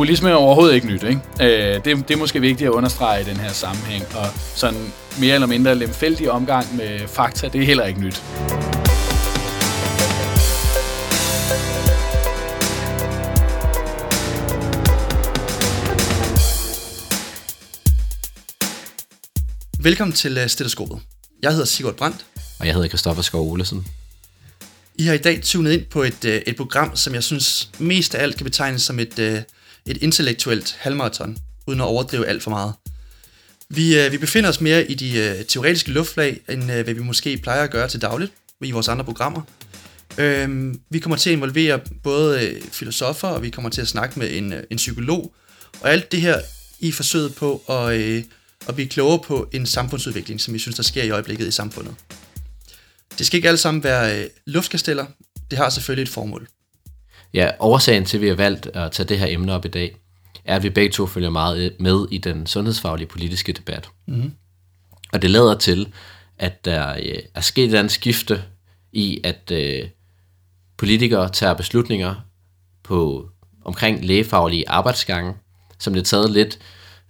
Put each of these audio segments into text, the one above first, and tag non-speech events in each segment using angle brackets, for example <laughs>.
populisme er overhovedet ikke nyt. Ikke? Øh, det, det er måske vigtigt at understrege i den her sammenhæng. Og sådan mere eller mindre lemfældig omgang med fakta, det er heller ikke nyt. Velkommen til uh, Stetoskopet. Jeg hedder Sigurd Brandt. Og jeg hedder Christoffer Skov Olesen. I har i dag tunet ind på et, uh, et program, som jeg synes mest af alt kan betegnes som et, uh, et intellektuelt halvmarathon, uden at overdrive alt for meget. Vi, øh, vi befinder os mere i de øh, teoretiske luftlag, end uh, hvad vi måske plejer at gøre til dagligt i vores andre programmer. Uh, vi kommer til at involvere både uh, filosofer, og vi kommer til at snakke med en, en psykolog, og alt det her i forsøget på at... at blive klogere på en samfundsudvikling, som vi synes, der sker i øjeblikket i samfundet. Det skal ikke alle sammen være øh, luftkasteller. Det har selvfølgelig et formål. Ja, årsagen til, at vi har valgt at tage det her emne op i dag, er, at vi begge to følger meget med i den sundhedsfaglige politiske debat. Mm-hmm. Og det lader til, at der øh, er sket et andet skifte i, at øh, politikere tager beslutninger på omkring lægefaglige arbejdsgange, som det er taget lidt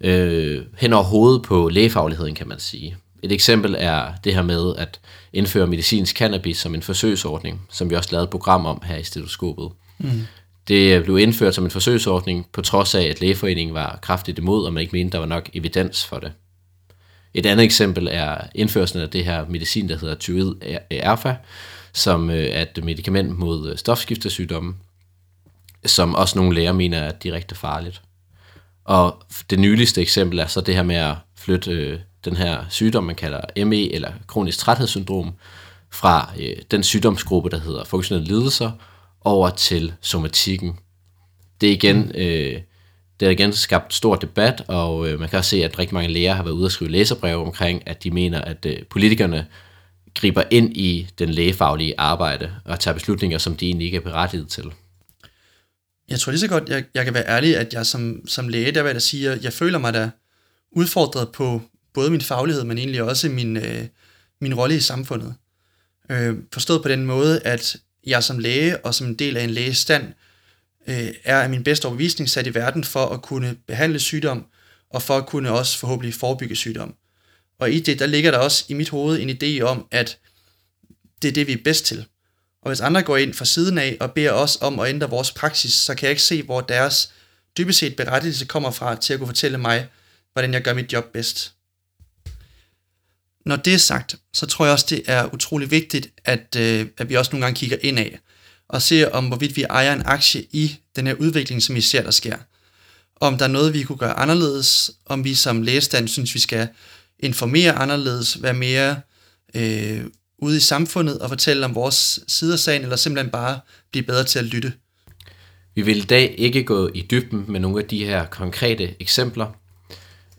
øh, hen over hovedet på lægefagligheden, kan man sige. Et eksempel er det her med at indføre medicinsk cannabis som en forsøgsordning, som vi også lavede et program om her i stetoskopet. Mm. Det blev indført som en forsøgsordning, på trods af, at lægeforeningen var kraftigt imod, og man ikke mente, der var nok evidens for det. Et andet eksempel er indførelsen af det her medicin, der hedder tyrid erfa, som øh, er et medicament mod øh, stofskiftesygdomme, som også nogle læger mener er direkte farligt. Og det nyligste eksempel er så det her med at flytte øh, den her sygdom, man kalder ME, eller kronisk træthedssyndrom, fra øh, den sygdomsgruppe, der hedder funktionelle lidelser, over til somatikken. Det er igen, øh, det har igen skabt stor debat, og øh, man kan også se, at rigtig mange læger har været ude og skrive læserbreve omkring, at de mener, at øh, politikerne griber ind i den lægefaglige arbejde og tager beslutninger, som de egentlig ikke er berettiget til. Jeg tror lige så godt, jeg, jeg kan være ærlig, at jeg som, som læge, der vil jeg sige, at jeg føler mig da udfordret på både min faglighed, men egentlig også min, øh, min rolle i samfundet. Øh, forstået på den måde, at jeg som læge og som en del af en lægestand øh, er af min bedste overbevisning sat i verden for at kunne behandle sygdom, og for at kunne også forhåbentlig forebygge sygdom. Og i det, der ligger der også i mit hoved en idé om, at det er det, vi er bedst til. Og hvis andre går ind fra siden af og beder os om at ændre vores praksis, så kan jeg ikke se, hvor deres dybest set berettigelse kommer fra til at kunne fortælle mig, hvordan jeg gør mit job bedst. Når det er sagt, så tror jeg også, det er utrolig vigtigt, at, øh, at vi også nogle gange kigger ind af og ser om, hvorvidt vi ejer en aktie i den her udvikling, som vi ser, der sker. Om der er noget, vi kunne gøre anderledes, om vi som lægestand synes, vi skal informere anderledes, være mere øh, ude i samfundet og fortælle om vores side af sagen, eller simpelthen bare blive bedre til at lytte. Vi vil i dag ikke gå i dybden med nogle af de her konkrete eksempler,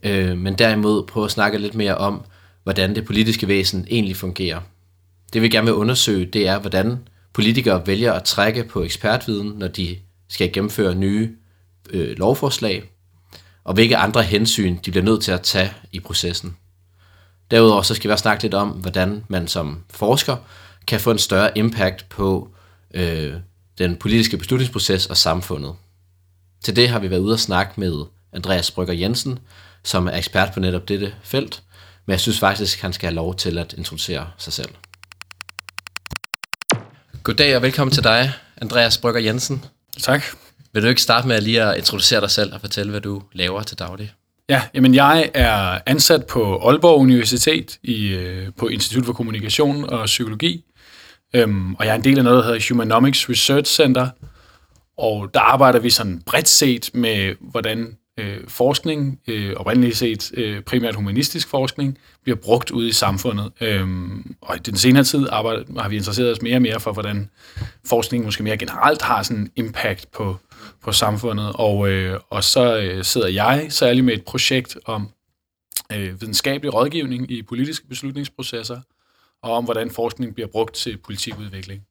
øh, men derimod prøve at snakke lidt mere om, hvordan det politiske væsen egentlig fungerer. Det vi gerne vil undersøge, det er, hvordan politikere vælger at trække på ekspertviden, når de skal gennemføre nye øh, lovforslag, og hvilke andre hensyn de bliver nødt til at tage i processen. Derudover så skal vi også snakke lidt om, hvordan man som forsker kan få en større impact på øh, den politiske beslutningsproces og samfundet. Til det har vi været ude og snakke med Andreas Brygger Jensen, som er ekspert på netop dette felt, men jeg synes faktisk, at han skal have lov til at introducere sig selv. Goddag og velkommen til dig, Andreas Brygger Jensen. Tak. Vil du ikke starte med lige at introducere dig selv og fortælle, hvad du laver til daglig? Ja, jamen jeg er ansat på Aalborg Universitet i, øh, på Institut for Kommunikation og Psykologi, øhm, og jeg er en del af noget, der hedder Humanomics Research Center, og der arbejder vi sådan bredt set med, hvordan øh, forskning, øh, oprindeligt set øh, primært humanistisk forskning, bliver brugt ude i samfundet. Øhm, og i den senere tid arbejde, har vi interesseret os mere og mere for, hvordan forskning måske mere generelt har sådan en impact på, på samfundet. Og, øh, og så øh, sidder jeg særligt med et projekt om øh, videnskabelig rådgivning i politiske beslutningsprocesser, og om hvordan forskning bliver brugt til politikudvikling.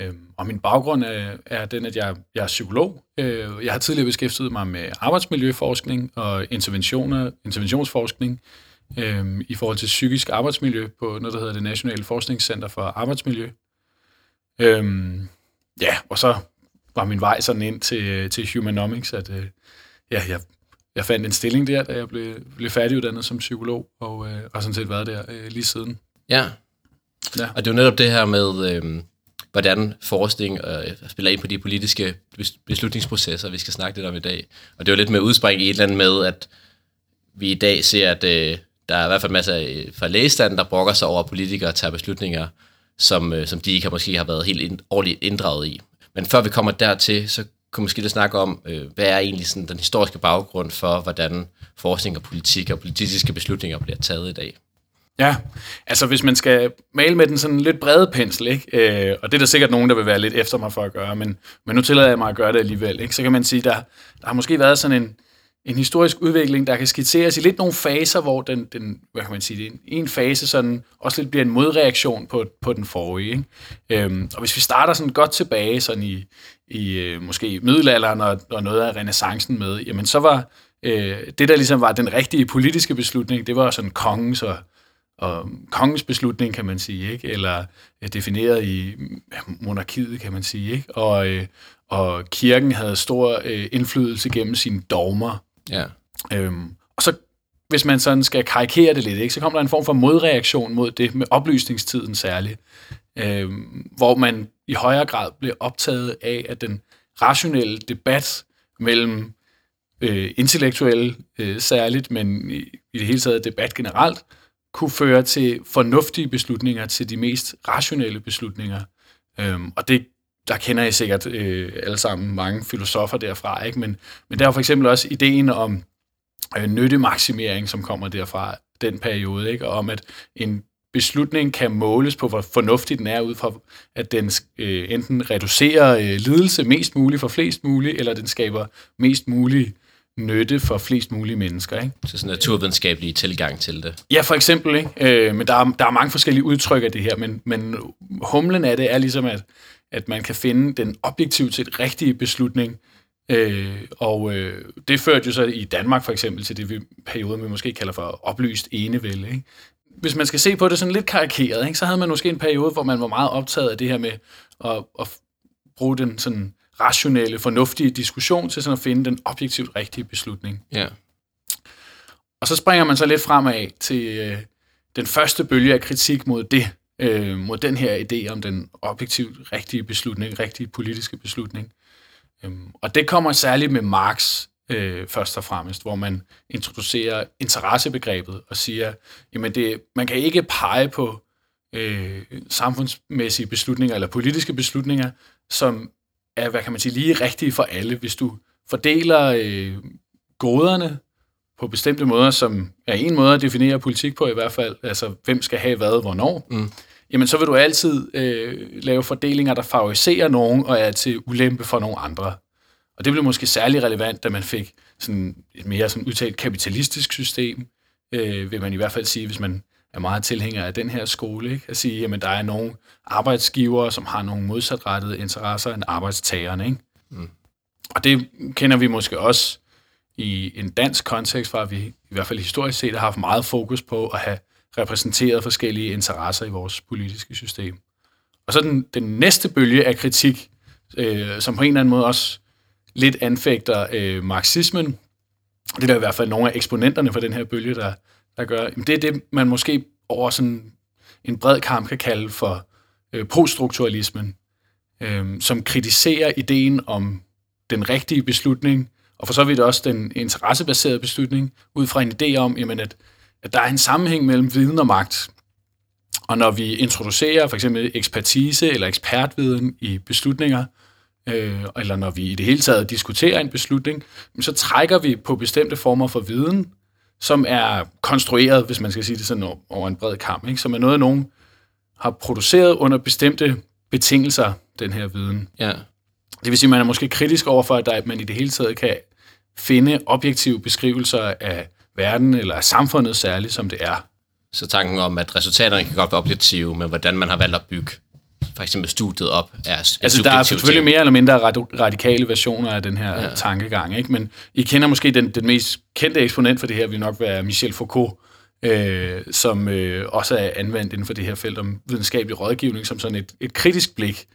Øh, og min baggrund er, er den, at jeg, jeg er psykolog. Øh, jeg har tidligere beskæftiget mig med arbejdsmiljøforskning og interventioner, interventionsforskning øh, i forhold til psykisk arbejdsmiljø på noget, der hedder det Nationale Forskningscenter for Arbejdsmiljø. Øh, ja, og så var min vej sådan ind til, til Humanomics, at øh, ja, jeg, jeg fandt en stilling der, da jeg blev, blev færdiguddannet som psykolog, og øh, har sådan set været der øh, lige siden. Ja. Ja. Og det er jo netop det her med, øh, hvordan forskning øh, spiller ind på de politiske beslutningsprocesser, vi skal snakke lidt om i dag. Og det er jo lidt med udspring i et eller andet med, at vi i dag ser, at øh, der er i hvert fald masser af øh, fra lægestanden, der brokker sig over, at politikere tager beslutninger, som, øh, som de ikke har, måske har været helt ind, ordentligt inddraget i. Men før vi kommer dertil, så kunne måske lidt snakke om, øh, hvad er egentlig sådan den historiske baggrund for, hvordan forskning og politik og politiske beslutninger bliver taget i dag. Ja, altså hvis man skal male med den sådan lidt brede pensel, ikke? Øh, og det er der sikkert nogen, der vil være lidt efter mig for at gøre, men, men nu tillader jeg mig at gøre det alligevel, ikke? så kan man sige, der, der har måske været sådan en, en historisk udvikling, der kan skitseres i lidt nogle faser, hvor den, den hvad kan man sige, en, en fase sådan også lidt bliver en modreaktion på, på den forrige. Ikke? Øhm, og hvis vi starter sådan godt tilbage sådan i, i øh, måske middelalderen og, og noget af renaissancen med, jamen så var øh, det, der ligesom var den rigtige politiske beslutning, det var sådan kongens og, og kongens beslutning, kan man sige, ikke? eller øh, defineret i ja, monarkiet, kan man sige. Ikke? Og, øh, og kirken havde stor øh, indflydelse gennem sine dogmer, Ja. Øhm, og så, hvis man sådan skal karikere det lidt, ikke, så kommer der en form for modreaktion mod det med oplysningstiden særligt, øhm, hvor man i højere grad blev optaget af, at den rationelle debat mellem øh, intellektuelle øh, særligt, men i, i det hele taget debat generelt, kunne føre til fornuftige beslutninger, til de mest rationelle beslutninger. Øhm, og det der kender I sikkert øh, alle sammen mange filosofer derfra, ikke? Men, men der er for eksempel også ideen om øh, nyttemaksimering, som kommer derfra den periode, ikke? Og om at en beslutning kan måles på, hvor fornuftig den er, ud fra at den øh, enten reducerer øh, lidelse mest muligt for flest muligt, eller den skaber mest mulig nytte for flest mulige mennesker. Ikke? Så sådan en naturvidenskabelig tilgang til det. Ja, for eksempel. Ikke? Øh, men der er, der er mange forskellige udtryk af det her, men, men humlen af det er ligesom, at at man kan finde den objektivt set rigtige beslutning. Øh, og øh, det førte jo så i Danmark for eksempel til det vi, periode, vi måske kalder for oplyst enevælde. Ikke? Hvis man skal se på det sådan lidt karikeret, ikke, så havde man måske en periode, hvor man var meget optaget af det her med at, at bruge den sådan rationelle, fornuftige diskussion til sådan at finde den objektivt rigtige beslutning. Ja. Og så springer man så lidt fremad til øh, den første bølge af kritik mod det, øh, mod den her idé om den objektivt rigtige beslutning, rigtige politiske beslutning. Øhm, og det kommer særligt med Marx øh, først og fremmest, hvor man introducerer interessebegrebet og siger, jamen det, man kan ikke pege på øh, samfundsmæssige beslutninger eller politiske beslutninger, som er, hvad kan man sige, lige rigtige for alle. Hvis du fordeler øh, goderne på bestemte måder, som er en måde at definere politik på i hvert fald, altså hvem skal have hvad, hvornår, mm. jamen så vil du altid øh, lave fordelinger, der favoriserer nogen og er til ulempe for nogle andre. Og det blev måske særlig relevant, da man fik sådan et mere sådan udtalt kapitalistisk system, øh, vil man i hvert fald sige, hvis man er meget tilhænger af den her skole, ikke? at sige, at der er nogle arbejdsgivere, som har nogle modsatrettede interesser end arbejdstagerne. Ikke? Mm. Og det kender vi måske også i en dansk kontekst, hvor vi i hvert fald historisk set har haft meget fokus på at have repræsenteret forskellige interesser i vores politiske system. Og så den, den næste bølge af kritik, øh, som på en eller anden måde også lidt anfægter øh, marxismen, det er der i hvert fald nogle af eksponenterne for den her bølge, der, der gør, det er det, man måske over sådan en bred kamp kan kalde for øh, poststrukturalismen, øh, som kritiserer ideen om den rigtige beslutning, og for så vidt også den interessebaserede beslutning, ud fra en idé om, jamen, at, at der er en sammenhæng mellem viden og magt. Og når vi introducerer for eksempel ekspertise eller ekspertviden i beslutninger, øh, eller når vi i det hele taget diskuterer en beslutning, så trækker vi på bestemte former for viden, som er konstrueret, hvis man skal sige det sådan over en bred kamp, ikke? som er noget, nogen har produceret under bestemte betingelser, den her viden. Ja. Det vil sige, at man er måske kritisk overfor, at man i det hele taget kan finde objektive beskrivelser af verden, eller af samfundet særligt, som det er. Så tanken om, at resultaterne kan godt være objektive, men hvordan man har valgt at bygge for eksempel studiet op, er Altså, der er selvfølgelig ting. mere eller mindre radikale versioner af den her ja. tankegang, ikke? Men I kender måske den, den mest kendte eksponent for det her, vil nok være Michel Foucault, øh, som øh, også er anvendt inden for det her felt om videnskabelig rådgivning, som sådan et, et kritisk blik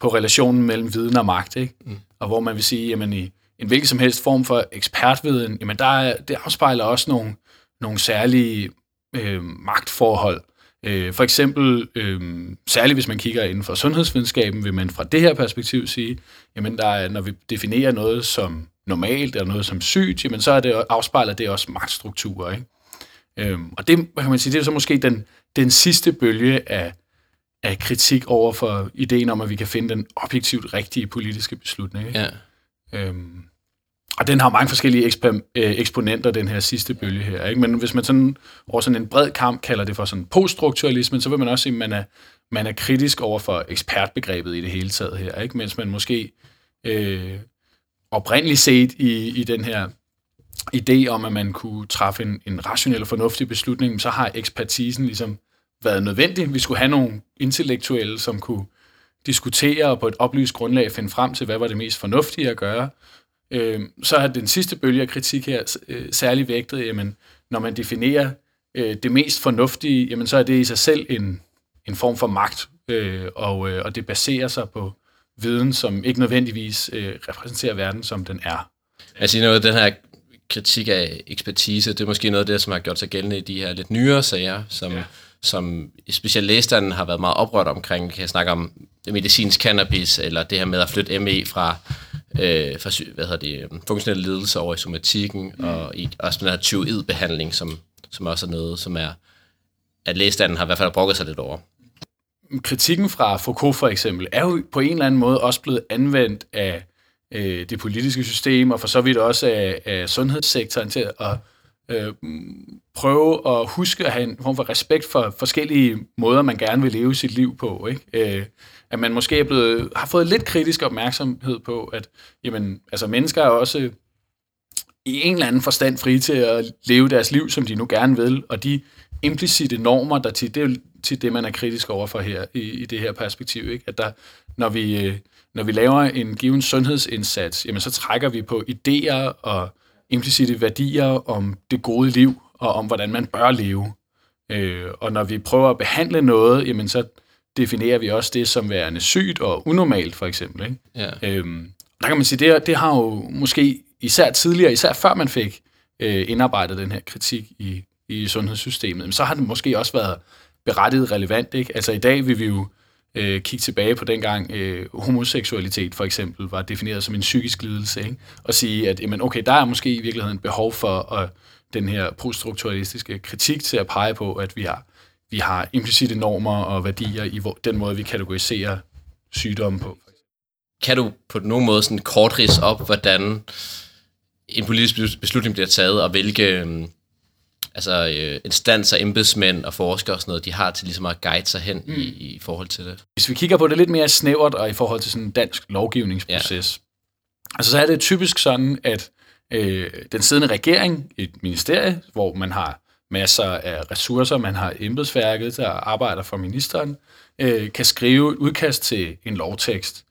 på relationen mellem viden og magt. Ikke? Mm. og hvor man vil sige, jamen i en hvilken som helst form for ekspertviden, jamen der er, det afspejler også nogle, nogle særlige øh, magtforhold. Øh, for eksempel, øh, særligt hvis man kigger inden for sundhedsvidenskaben, vil man fra det her perspektiv sige, jamen der er, når vi definerer noget som normalt, eller noget som sygt, jamen så er det, afspejler det også magtstrukturer. Ikke? Øhm, og det, kan man sige, det er så måske den, den sidste bølge af, af kritik over for ideen om, at vi kan finde den objektivt rigtige politiske beslutning. Ikke? Ja. Øhm, og den har mange forskellige eksper- øh, eksponenter, den her sidste bølge her. Ikke? Men hvis man sådan over sådan en bred kamp kalder det for sådan poststrukturalismen, så vil man også sige, at man er, man er kritisk over for ekspertbegrebet i det hele taget her. Ikke? Mens man måske øh, oprindeligt set i, i den her idé om, at man kunne træffe en, en rationel og fornuftig beslutning, så har ekspertisen ligesom været nødvendig. Vi skulle have nogle intellektuelle, som kunne diskutere og på et oplyst grundlag finde frem til, hvad var det mest fornuftige at gøre. Øh, så har den sidste bølge af kritik her øh, særlig vægtet, jamen, når man definerer øh, det mest fornuftige, jamen, så er det i sig selv en, en form for magt, øh, og, øh, og det baserer sig på viden, som ikke nødvendigvis øh, repræsenterer verden, som den er. Altså noget af den her kritik af ekspertise, det er måske noget af det, som har gjort sig gældende i de her lidt nyere sager, som, ja. som specielt lægestanden har været meget oprørt omkring. Kan snakke om medicinsk cannabis, eller det her med at flytte ME fra, øh, fra hvad hedder det, funktionelle ledelse over i somatikken, mm. og i, også den her tyroid-behandling, som, som også er noget, som er, at lægestanden har i hvert fald brokket sig lidt over. Kritikken fra Foucault for eksempel, er jo på en eller anden måde også blevet anvendt af øh, det politiske system, og for så vidt også af, af sundhedssektoren til at øh, prøve at huske at have en form for respekt for forskellige måder, man gerne vil leve sit liv på. Ikke? Øh, at man måske er blevet, har fået lidt kritisk opmærksomhed på, at jamen, altså, mennesker er også i en eller anden forstand frie til at leve deres liv, som de nu gerne vil, og de implicite normer, der til, det til det, man er kritisk over for her i, i det her perspektiv. Ikke? At der, når vi, øh, når vi laver en given sundhedsindsats, jamen så trækker vi på idéer og implicite værdier om det gode liv og om, hvordan man bør leve. Øh, og når vi prøver at behandle noget, jamen så definerer vi også det som værende sygt og unormalt, for eksempel. Ikke? Ja. Øhm, der kan man sige, det, det har jo måske især tidligere, især før man fik øh, indarbejdet den her kritik i, i sundhedssystemet, så har det måske også været berettiget relevant. Ikke? Altså i dag vil vi jo øh, kigge tilbage på dengang øh, homoseksualitet for eksempel var defineret som en psykisk lidelse, ikke? og sige, at jamen, okay, der er måske i virkeligheden behov for at, den her poststrukturalistiske kritik til at pege på, at vi har, vi har implicite normer og værdier i den måde, vi kategoriserer sygdomme på. Kan du på nogen måde sådan kort op, hvordan en politisk beslutning bliver taget, og hvilke øhm, altså, øh, instanser, embedsmænd og forskere og sådan noget, de har til ligesom at guide sig hen mm. i, i forhold til det. Hvis vi kigger på det lidt mere snævert og i forhold til sådan en dansk lovgivningsproces, ja. altså så er det typisk sådan, at øh, den siddende regering, et ministerie, hvor man har masser af ressourcer, man har embedsværket, der arbejder for ministeren, øh, kan skrive et udkast til en lovtekst.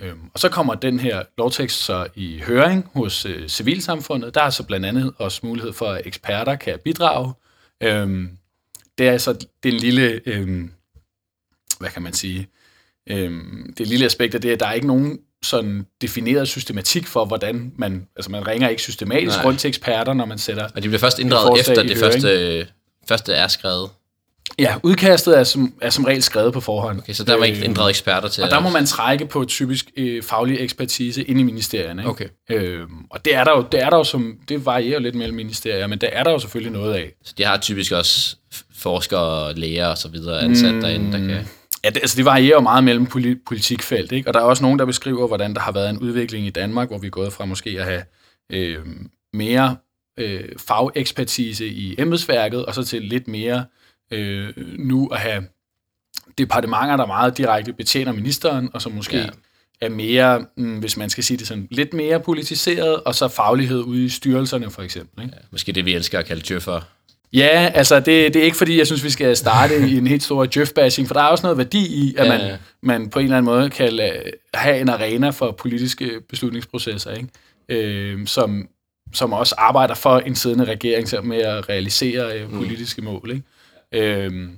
Øhm, og så kommer den her lovtekst så i høring hos øh, civilsamfundet. Der er så blandt andet også mulighed for, at eksperter kan bidrage. Øhm, det er så den lille, øhm, hvad kan man sige, øhm, det lille aspekt af det, at der er ikke nogen sådan defineret systematik for, hvordan man, altså man ringer ikke systematisk Nej. rundt til eksperter, når man sætter Og de bliver først inddraget efter det første, første er skrevet. Ja, udkastet er som, er som regel skrevet på forhånd. Okay, så der var ikke øh, eksperter til Og der må man trække på typisk øh, faglig ekspertise ind i ministerierne. Ikke? Okay. Øhm, og det er, der jo, det er der jo som, det varierer lidt mellem ministerier, men der er der jo selvfølgelig noget af. Så de har typisk også forskere, læger og så videre ansat mm, derinde, der kan... Ja, det, altså det varierer jo meget mellem politikfelt, ikke? og der er også nogen, der beskriver, hvordan der har været en udvikling i Danmark, hvor vi er gået fra måske at have øh, mere øh, fagekspertise i embedsværket, og så til lidt mere øh, nu at have departementer, der meget direkte betjener ministeren, og som måske ja. er mere, mm, hvis man skal sige det sådan, lidt mere politiseret, og så faglighed ude i styrelserne for eksempel. Ikke? Ja, måske det, vi elsker at kalde for. Ja, altså det, det er ikke fordi, jeg synes, vi skal starte i en helt stor djøf-bashing, for der er også noget værdi i, at man, ja. man på en eller anden måde kan have en arena for politiske beslutningsprocesser, ikke? Øh, som, som også arbejder for en siddende regering med at realisere øh, politiske mm. mål. Ikke? Øhm,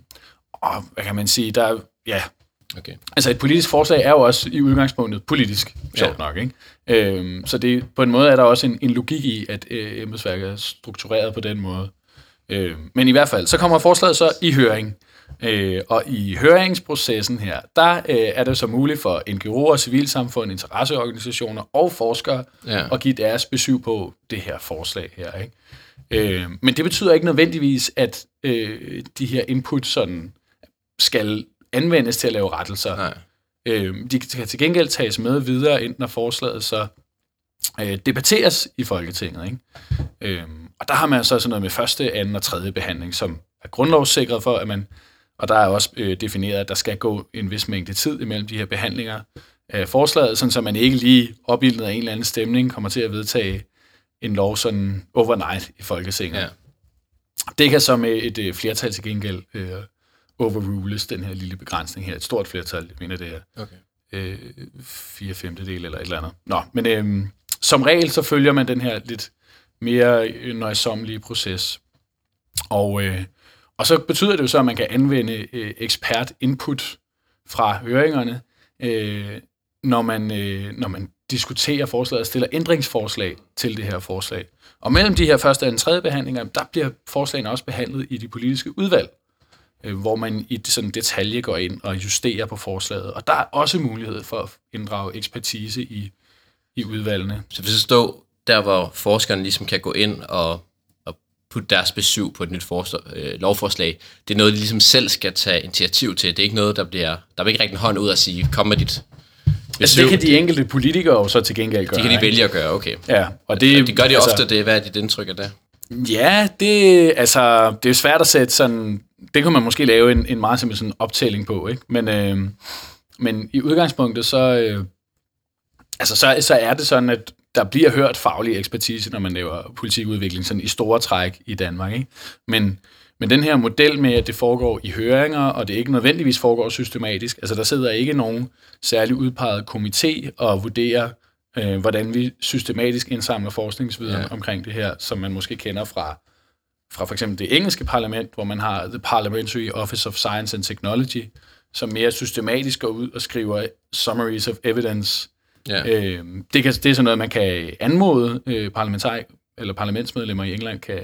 og hvad kan man sige, der, ja, Okay. Altså et politisk forslag er jo også i udgangspunktet politisk, sjovt Ja. nok. Ikke? Øhm, så det, på en måde er der også en, en logik i, at øh, embedsværket er struktureret på den måde. Øh, men i hvert fald, så kommer forslaget så i høring. Øh, og i høringsprocessen her, der øh, er det så muligt for NGO'er, civilsamfund, interesseorganisationer og forskere Ja. at give deres besøg på det her forslag her. Ikke? Øh, men det betyder ikke nødvendigvis, at øh, de her input sådan skal anvendes til at lave rettelser. Nej. Øh, de kan til gengæld tages med videre, ind når forslaget så øh, debatteres i Folketinget. Ikke? Øh, og der har man så sådan noget med første, anden og tredje behandling, som er grundlovssikret for, at man, og der er også øh, defineret, at der skal gå en vis mængde tid imellem de her behandlinger af forslaget, sådan så man ikke lige opildnet af en eller anden stemning kommer til at vedtage en lov sådan overnight i Folketinget. Ja. Det kan så med et øh, flertal til gengæld øh, overrules, den her lille begrænsning her. Et stort flertal, jeg mener det er Okay øh, fire femtedel eller et eller andet. Nå, men øh, som regel så følger man den her lidt mere nøjsomlige nøjsommelige proces. Og, øh, og så betyder det jo så, at man kan anvende øh, ekspert input fra høringerne, øh, når, man, øh, når man diskuterer forslaget og stiller ændringsforslag til det her forslag. Og mellem de her første og den tredje behandlinger, der bliver forslagene også behandlet i de politiske udvalg, hvor man i sådan detalje går ind og justerer på forslaget. Og der er også mulighed for at inddrage ekspertise i, i udvalgene. Så hvis det står der, hvor forskerne ligesom kan gå ind og, og putte deres besøg på et nyt forslag, øh, lovforslag, det er noget, de ligesom selv skal tage initiativ til. Det er ikke noget, der bliver... Der vil ikke række en hånd ud og sige, kom med dit Altså, det kan de enkelte politikere jo så til gengæld gøre. det kan de vælge at gøre, okay. Ja, og det, Og de gør det altså, ofte, det hvad er dit indtryk af det? Ja, det, altså, det er svært at sætte sådan... Det kunne man måske lave en, en meget simpel sådan optælling på, ikke? Men, øh, men i udgangspunktet, så, øh, altså, så, så er det sådan, at der bliver hørt faglig ekspertise, når man laver politikudvikling, sådan i store træk i Danmark. Ikke? Men, men den her model med, at det foregår i høringer, og det ikke nødvendigvis foregår systematisk, altså der sidder ikke nogen særlig udpeget komité og vurderer, øh, hvordan vi systematisk indsamler forskningsviden Ja. omkring det her, som man måske kender fra, fra for eksempel det engelske parlament, hvor man har The Parliamentary Office of Science and Technology, som mere systematisk går ud og skriver summaries of evidence. Ja. Øh, det, kan, det er sådan noget, man kan anmode, øh, parlamentar eller parlamentsmedlemmer i England kan,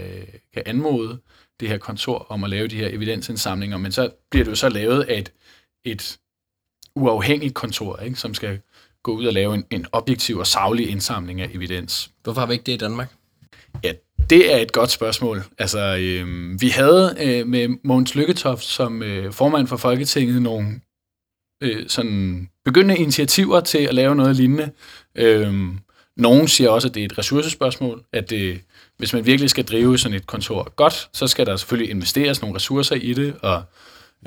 kan anmode det her kontor om at lave de her evidensindsamlinger, men så bliver det jo så lavet af et, et uafhængigt kontor, ikke, som skal gå ud og lave en, en objektiv og saglig indsamling af evidens. Hvorfor har vi ikke det i Danmark? Ja, det er et godt spørgsmål. Altså, øh, vi havde øh, med Mogens Lykketoft som øh, formand for Folketinget nogle øh, sådan begyndende initiativer til at lave noget lignende. Øh, nogen siger også, at det er et ressourcespørgsmål, at det, hvis man virkelig skal drive sådan et kontor godt, så skal der selvfølgelig investeres nogle ressourcer i det, og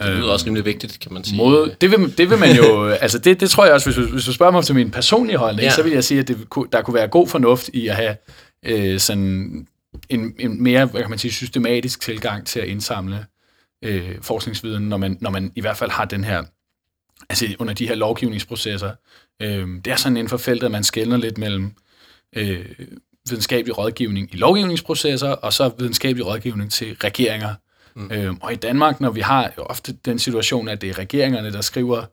Det lyder også rimelig vigtigt, kan man sige. Måde, det, vil, det vil man jo, <laughs> altså det, det tror jeg også, hvis du, hvis du spørger mig til min personlige holdning, Ja. så vil jeg sige, at det, kunne- der kunne være god fornuft i at have øh, sådan en, en mere, hvad kan man sige, systematisk tilgang til at indsamle øh, forskningsviden, når man, når man i hvert fald har den her, altså under de her lovgivningsprocesser. Øh, det er sådan inden for feltet, at man skældner lidt mellem øh, videnskabelig rådgivning i lovgivningsprocesser, og så videnskabelig rådgivning til regeringer. Mm. Øh, og i Danmark, når vi har jo ofte den situation, at det er regeringerne, der skriver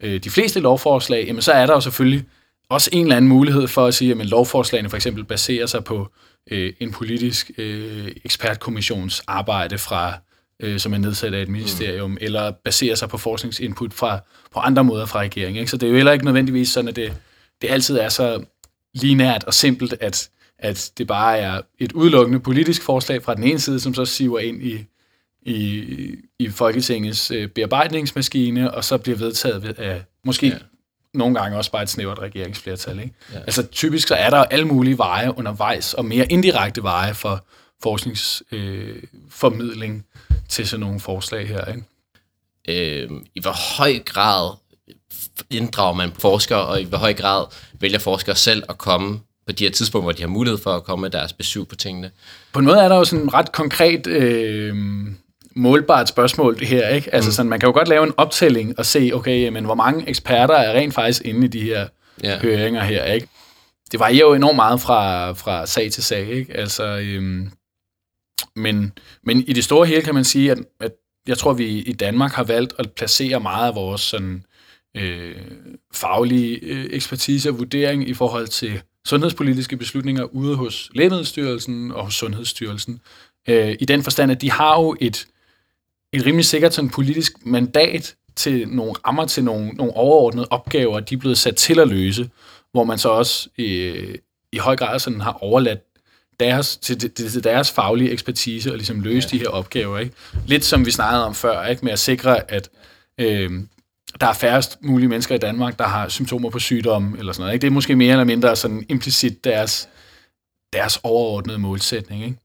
øh, de fleste lovforslag, jamen så er der jo selvfølgelig også en eller anden mulighed for at sige, at lovforslagene for eksempel baserer sig på øh, en politisk øh, ekspertkommissions arbejde fra øh, som er nedsat af et ministerium, mm. eller baserer sig på forskningsinput fra, på andre måder fra regeringen. Ikke? Så det er jo heller ikke nødvendigvis sådan, at det, det altid er så linært og simpelt, at, at det bare er et udelukkende politisk forslag fra den ene side, som så siver ind i, i, i Folketingets øh, bearbejdningsmaskine, og så bliver vedtaget ved- af måske Ja. Nogle gange også bare et snævert regeringsflertal. Ikke? Ja. Altså typisk så er der alle mulige veje undervejs, og mere indirekte veje for forskningsformidling øh, til sådan nogle forslag her. Ikke? øh, i hvor høj grad inddrager man forskere, og i hvor høj grad vælger forskere selv at komme på de her tidspunkter, hvor de har mulighed for at komme med deres besøg på tingene. På en måde er der jo sådan et ret konkret øh, målbart spørgsmål det her. Ikke? Altså sådan, man kan jo godt lave en optælling og se, okay, men hvor mange eksperter er rent faktisk inde i de her ja. høringer her. Ikke? Det varierer jo enormt meget fra, fra sag til sag. Ikke? Altså, øhm, men, men i det store hele kan man sige, at, at jeg tror, vi i Danmark har valgt at placere meget af vores sådan, øh, faglige øh, ekspertise og vurdering i forhold til sundhedspolitiske beslutninger ude hos Lægemiddelstyrelsen og hos Sundhedsstyrelsen. Øh, I den forstand, at de har jo et, et rimelig sikkert sådan politisk mandat til nogle rammer til nogle, nogle overordnede opgaver, de er blevet sat til at løse, hvor man så også øh, i høj grad sådan har overladt deres, til, til, deres faglige ekspertise og ligesom løse ja. de her opgaver. Ikke? Lidt som vi snakkede om før, ikke? med at sikre, at øh, der er færrest mulige mennesker i Danmark, der har symptomer på sygdom eller sådan noget. Ikke? Det er måske mere eller mindre sådan implicit deres, deres overordnede målsætning. Ikke?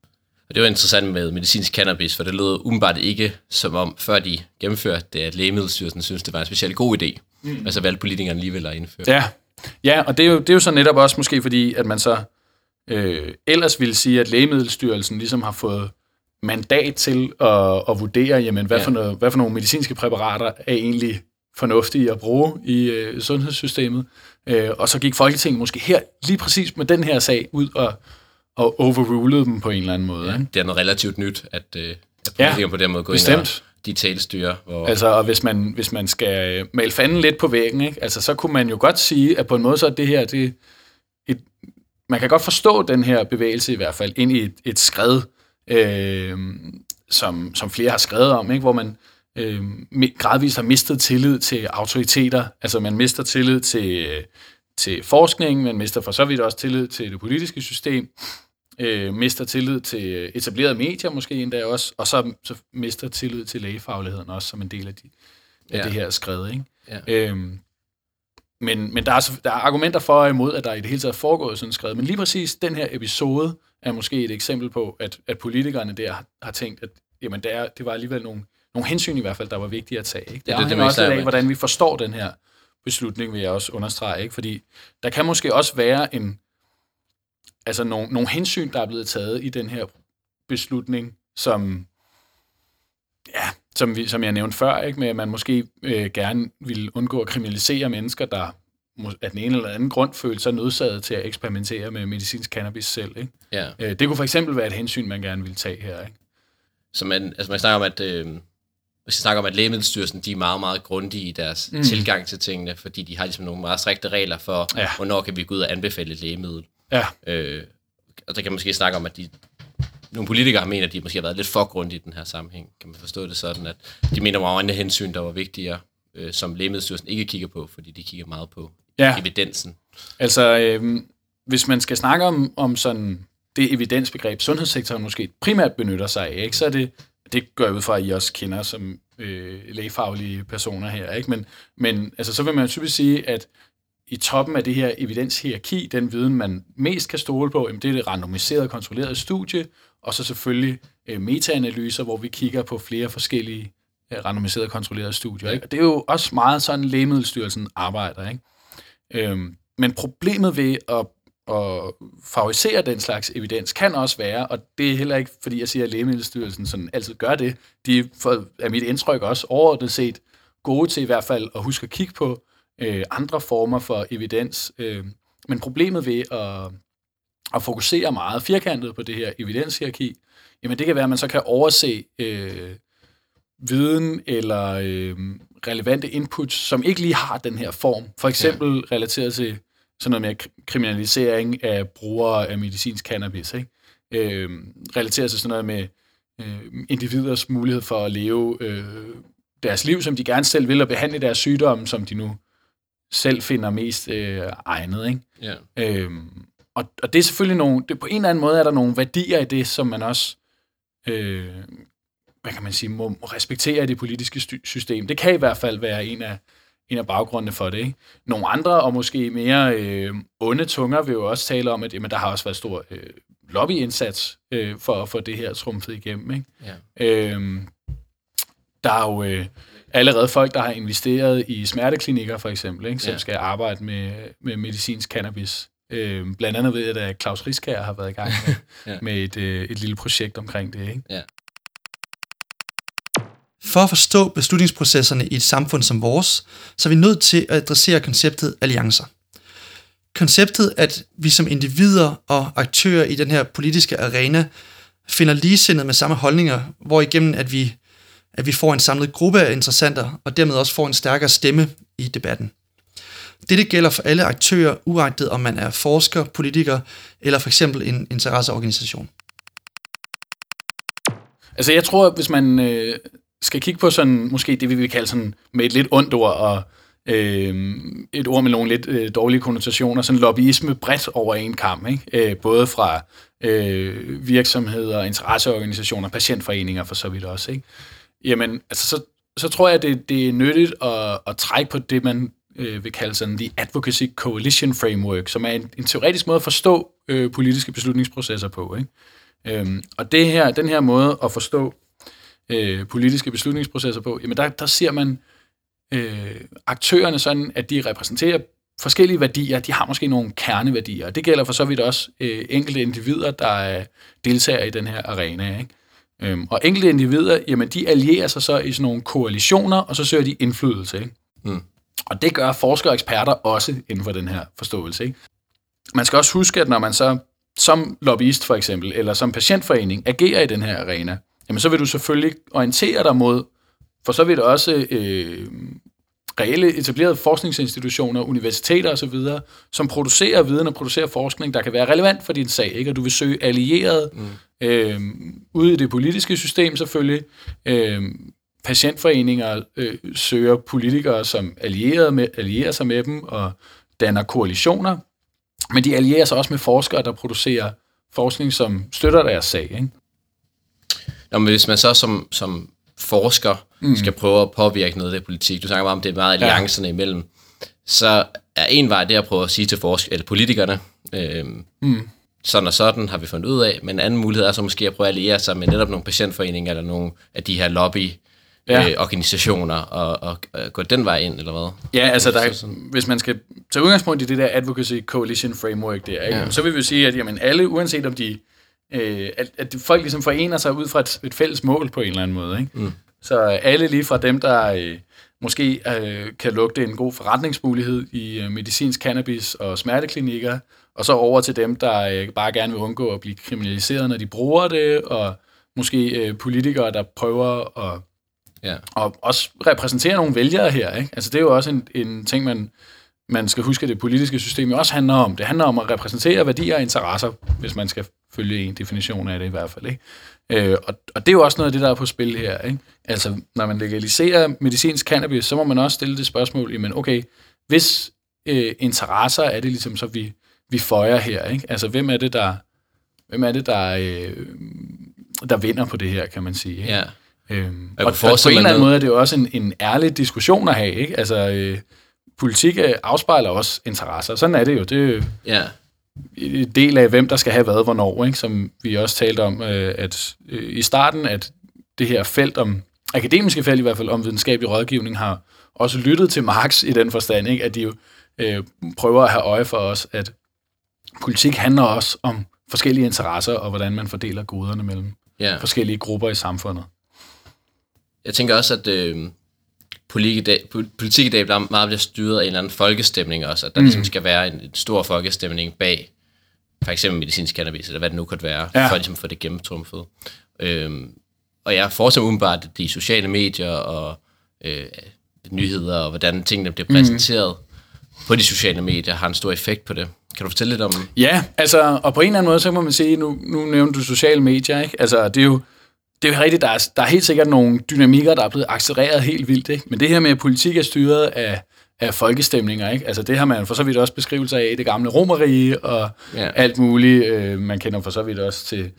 Og det var interessant med medicinsk cannabis, for det lød umiddelbart ikke som om, før de gennemførte det, at Lægemiddelstyrelsen synes, det var en specielt god idé. Mm. Altså valgte politikerne alligevel at indføre. Ja, ja og det er, jo, det er jo så netop også måske fordi, at man så øh, ellers ville sige, at Lægemiddelstyrelsen ligesom har fået mandat til at, at vurdere, jamen, hvad, ja. for noget, hvad for nogle medicinske præparater er egentlig fornuftige at bruge i øh, sundhedssystemet. Øh, og så gik Folketinget måske her, lige præcis med den her sag, ud og, og overrulede dem på en eller anden måde. Ja, ikke? det er noget relativt nyt, at, øh, at politikere ja, på den måde går bestemt. ind og detailstyre. Hvor... Altså, og hvis man, hvis man skal male fanden lidt på væggen, ikke? Altså, så kunne man jo godt sige, at på en måde så er det her, det, et, man kan godt forstå den her bevægelse i hvert fald, ind i et, et skred, øh, som, som flere har skrevet om, ikke? hvor man øh, gradvist har mistet tillid til autoriteter. Altså man mister tillid til, til forskning, man mister for så vidt også tillid til det politiske system, øh, mister tillid til etablerede medier måske endda også, og så, så mister tillid til lægefagligheden også som en del af, de, af ja. det her skred. Ikke? Ja. Øhm, men, men der, er, der er argumenter for og imod, at der i det hele taget er foregået sådan skred. Men lige præcis den her episode er måske et eksempel på, at, at politikerne der har, har tænkt, at jamen, det, er, det var alligevel nogle, nogle hensyn i hvert fald, der var vigtige at tage. Ikke? Det, ja, det, det, det også lidt af, hvordan vi forstår den her beslutning, vil jeg også understrege. Ikke? Fordi der kan måske også være en, altså nogle, nogle hensyn, der er blevet taget i den her beslutning, som, ja, som, vi, som jeg nævnte før, ikke? med at man måske øh, gerne vil undgå at kriminalisere mennesker, der af den ene eller anden grund føler sig nødsaget til at eksperimentere med medicinsk cannabis selv. Ikke? Ja. Øh, det kunne for eksempel være et hensyn, man gerne vil tage her. Ikke? Så man, altså man snakker om, at øh, hvis vi snakker om, at Lægemiddelstyrelsen de er meget, meget grundige i deres mm. tilgang til tingene, fordi de har ligesom nogle meget strikte regler for, ja. hvornår kan vi gå ud og anbefale et lægemiddel. Ja. Øh, og der kan man måske snakke om, at de, nogle politikere mener, at de måske har været lidt for grundige i den her sammenhæng. Kan man forstå det sådan, at de mener, at der var andre hensyn, der var vigtigere, øh, som Lægemiddelstyrelsen ikke kigger på, fordi de kigger meget på ja. evidensen. Altså, øh, hvis man skal snakke om, om sådan det evidensbegreb, sundhedssektoren måske primært benytter sig af, ikke, så er det det gør jeg ud fra, at I også kender som øh, lægefaglige personer her, ikke? Men, men altså, så vil man typisk sige, at i toppen af det her evidenshierarki, den viden, man mest kan stole på, jamen, det er det randomiserede, kontrollerede studie, og så selvfølgelig øh, metaanalyser, hvor vi kigger på flere forskellige øh, randomiserede, kontrollerede studier. Ikke? Og det er jo også meget sådan, Lægemiddelstyrelsen arbejder. Ikke? Øhm, men problemet ved at at favorisere den slags evidens kan også være, og det er heller ikke, fordi jeg siger, at Lægemiddelstyrelsen sådan altid gør det. De er, for, er mit indtryk også overordnet set gode til i hvert fald at huske at kigge på øh, andre former for evidens. Øh, men problemet ved at, at fokusere meget firkantet på det her evidenshierarki, jamen det kan være, at man så kan overse øh, viden eller øh, relevante inputs, som ikke lige har den her form. For eksempel ja. relateret til sådan noget med kriminalisering af brugere af medicinsk cannabis, ikke? Øh, relaterer sig sådan noget med øh, individers mulighed for at leve øh, deres liv, som de gerne selv vil, og behandle deres sygdomme, som de nu selv finder mest øh, egnet. Ikke? Ja. Øh, og, og det er selvfølgelig nogle, det, på en eller anden måde er der nogle værdier i det, som man også, øh, hvad kan man sige, må, må respektere i det politiske system. Det kan i hvert fald være en af, en af baggrundene for det. Ikke? Nogle andre, og måske mere øh, onde tunger, vil jo også tale om, at jamen, der har også været stor øh, lobbyindsats øh, for at få det her trumfet igennem. Ikke? Ja. Øh, der er jo øh, allerede folk, der har investeret i smerteklinikker, for eksempel, ikke? som ja. skal arbejde med, med medicinsk cannabis. Øh, blandt andet ved jeg, at Claus Riskær har været i gang med, <laughs> ja. med et, øh, et lille projekt omkring det. Ikke? Ja. For at forstå beslutningsprocesserne i et samfund som vores, så er vi nødt til at adressere konceptet alliancer. Konceptet, at vi som individer og aktører i den her politiske arena finder ligesindet med samme holdninger, hvor igennem at vi, at vi får en samlet gruppe af interessenter, og dermed også får en stærkere stemme i debatten. Dette gælder for alle aktører, uagtet om man er forsker, politiker eller for eksempel en interesseorganisation. Altså jeg tror, hvis man øh, skal kigge på sådan, måske det vi vil kalde sådan, med et lidt ondt ord, og øh, et ord med nogle lidt øh, dårlige konnotationer, sådan lobbyisme bredt over en kamp, ikke? Øh, både fra øh, virksomheder, interesseorganisationer, patientforeninger for så vidt også. Ikke? Jamen, altså, så, så tror jeg, det, det er nyttigt at, at trække på det, man øh, vil kalde sådan The Advocacy Coalition Framework, som er en, en teoretisk måde at forstå øh, politiske beslutningsprocesser på. Ikke? Øhm, og det her, den her måde at forstå øh, politiske beslutningsprocesser på, jamen der, der ser man øh, aktørerne sådan, at de repræsenterer forskellige værdier. De har måske nogle kerneværdier, og det gælder for så vidt også øh, enkelte individer, der øh, deltager i den her arena. Ikke? Øhm, og enkelte individer, jamen de allierer sig så i sådan nogle koalitioner, og så søger de indflydelse. Ikke? Mm. Og det gør forskere og eksperter også inden for den her forståelse. Ikke? Man skal også huske, at når man så som lobbyist for eksempel, eller som patientforening, agerer i den her arena, jamen så vil du selvfølgelig orientere dig mod, for så vil det også øh, reelle etablerede forskningsinstitutioner, universiteter osv., som producerer viden og producerer forskning, der kan være relevant for din sag, ikke? og du vil søge allieret mm. øh, ude i det politiske system selvfølgelig. Øh, patientforeninger øh, søger politikere, som allierer, med, allierer sig med dem og danner koalitioner, men de allierer sig også med forskere, der producerer forskning, som støtter deres sag. Ikke? Nå, men hvis man så som, som forsker mm. skal prøve at påvirke noget af det politik, du snakker meget om, det er meget alliancerne ja. imellem, så er en vej det at prøve at sige til forsk- eller politikerne, øh, mm. sådan og sådan har vi fundet ud af, men en anden mulighed er så måske at prøve at alliere sig med netop nogle patientforeninger eller nogle af de her lobby ja. øh, organisationer og, og, og gå den vej ind, eller hvad? Ja, altså der, hvis man skal tage udgangspunkt i det der Advocacy Coalition Framework der, ikke? Ja. så vil vi sige, at jamen, alle, uanset om de, øh, at, at folk ligesom forener sig ud fra et, et fælles mål på en eller anden måde. Ikke? Mm. Så alle lige fra dem, der øh, måske øh, kan lugte en god forretningsmulighed i øh, medicinsk cannabis og smerteklinikker, og så over til dem, der øh, bare gerne vil undgå at blive kriminaliseret, når de bruger det, og måske øh, politikere, der prøver at Ja. Og også repræsentere nogle vælgere her. Ikke? Altså, det er jo også en, en ting, man, man skal huske, at det politiske system jo også handler om. Det handler om at repræsentere værdier og interesser, hvis man skal følge en definition af det i hvert fald. Ikke? Øh, og, og det er jo også noget af det, der er på spil her. Ikke? Altså, når man legaliserer medicinsk cannabis, så må man også stille det spørgsmål, men okay, hvis øh, interesser er det ligesom så, vi, vi føjer her. Ikke? Altså, hvem er det, der, hvem er det, der, øh, der vinder på det her, kan man sige. Ikke? Ja. Øhm, og, og på en eller anden måde er det jo også en, en ærlig diskussion at have. Ikke? Altså, øh, politik øh, afspejler også interesser. Sådan er det jo. Det er ja. en del af, hvem der skal have hvad, hvornår. Ikke? Som vi også talte om øh, at øh, i starten, at det her felt om, akademiske felt i hvert fald, om videnskabelig rådgivning, har også lyttet til Marx i den forstand, ikke? at de jo øh, prøver at have øje for os, at politik handler også om forskellige interesser, og hvordan man fordeler goderne mellem ja. forskellige grupper i samfundet jeg tænker også, at øh, politik, i dag, politik i dag bliver meget bliver styret af en eller anden folkestemning også, at der mm. ligesom skal være en, en stor folkestemning bag for eksempel medicinsk cannabis, eller hvad det nu kan være, ja. for ligesom at få det gennemtrumfet. Øhm, og jeg forestiller umiddelbart, at de sociale medier og øh, nyheder og hvordan tingene bliver præsenteret mm. på de sociale medier har en stor effekt på det. Kan du fortælle lidt om... Ja, altså, og på en eller anden måde, så må man sige, nu, nu nævner du sociale medier, ikke? Altså, det er jo, det er jo rigtigt, der er, der er helt sikkert nogle dynamikker, der er blevet accelereret helt vildt. Ikke? Men det her med, at politik er styret af, af folkestemninger, ikke? Altså det har man for så vidt også beskrivelse af i det gamle romerige og ja. alt muligt. Øh, man kender for så vidt også til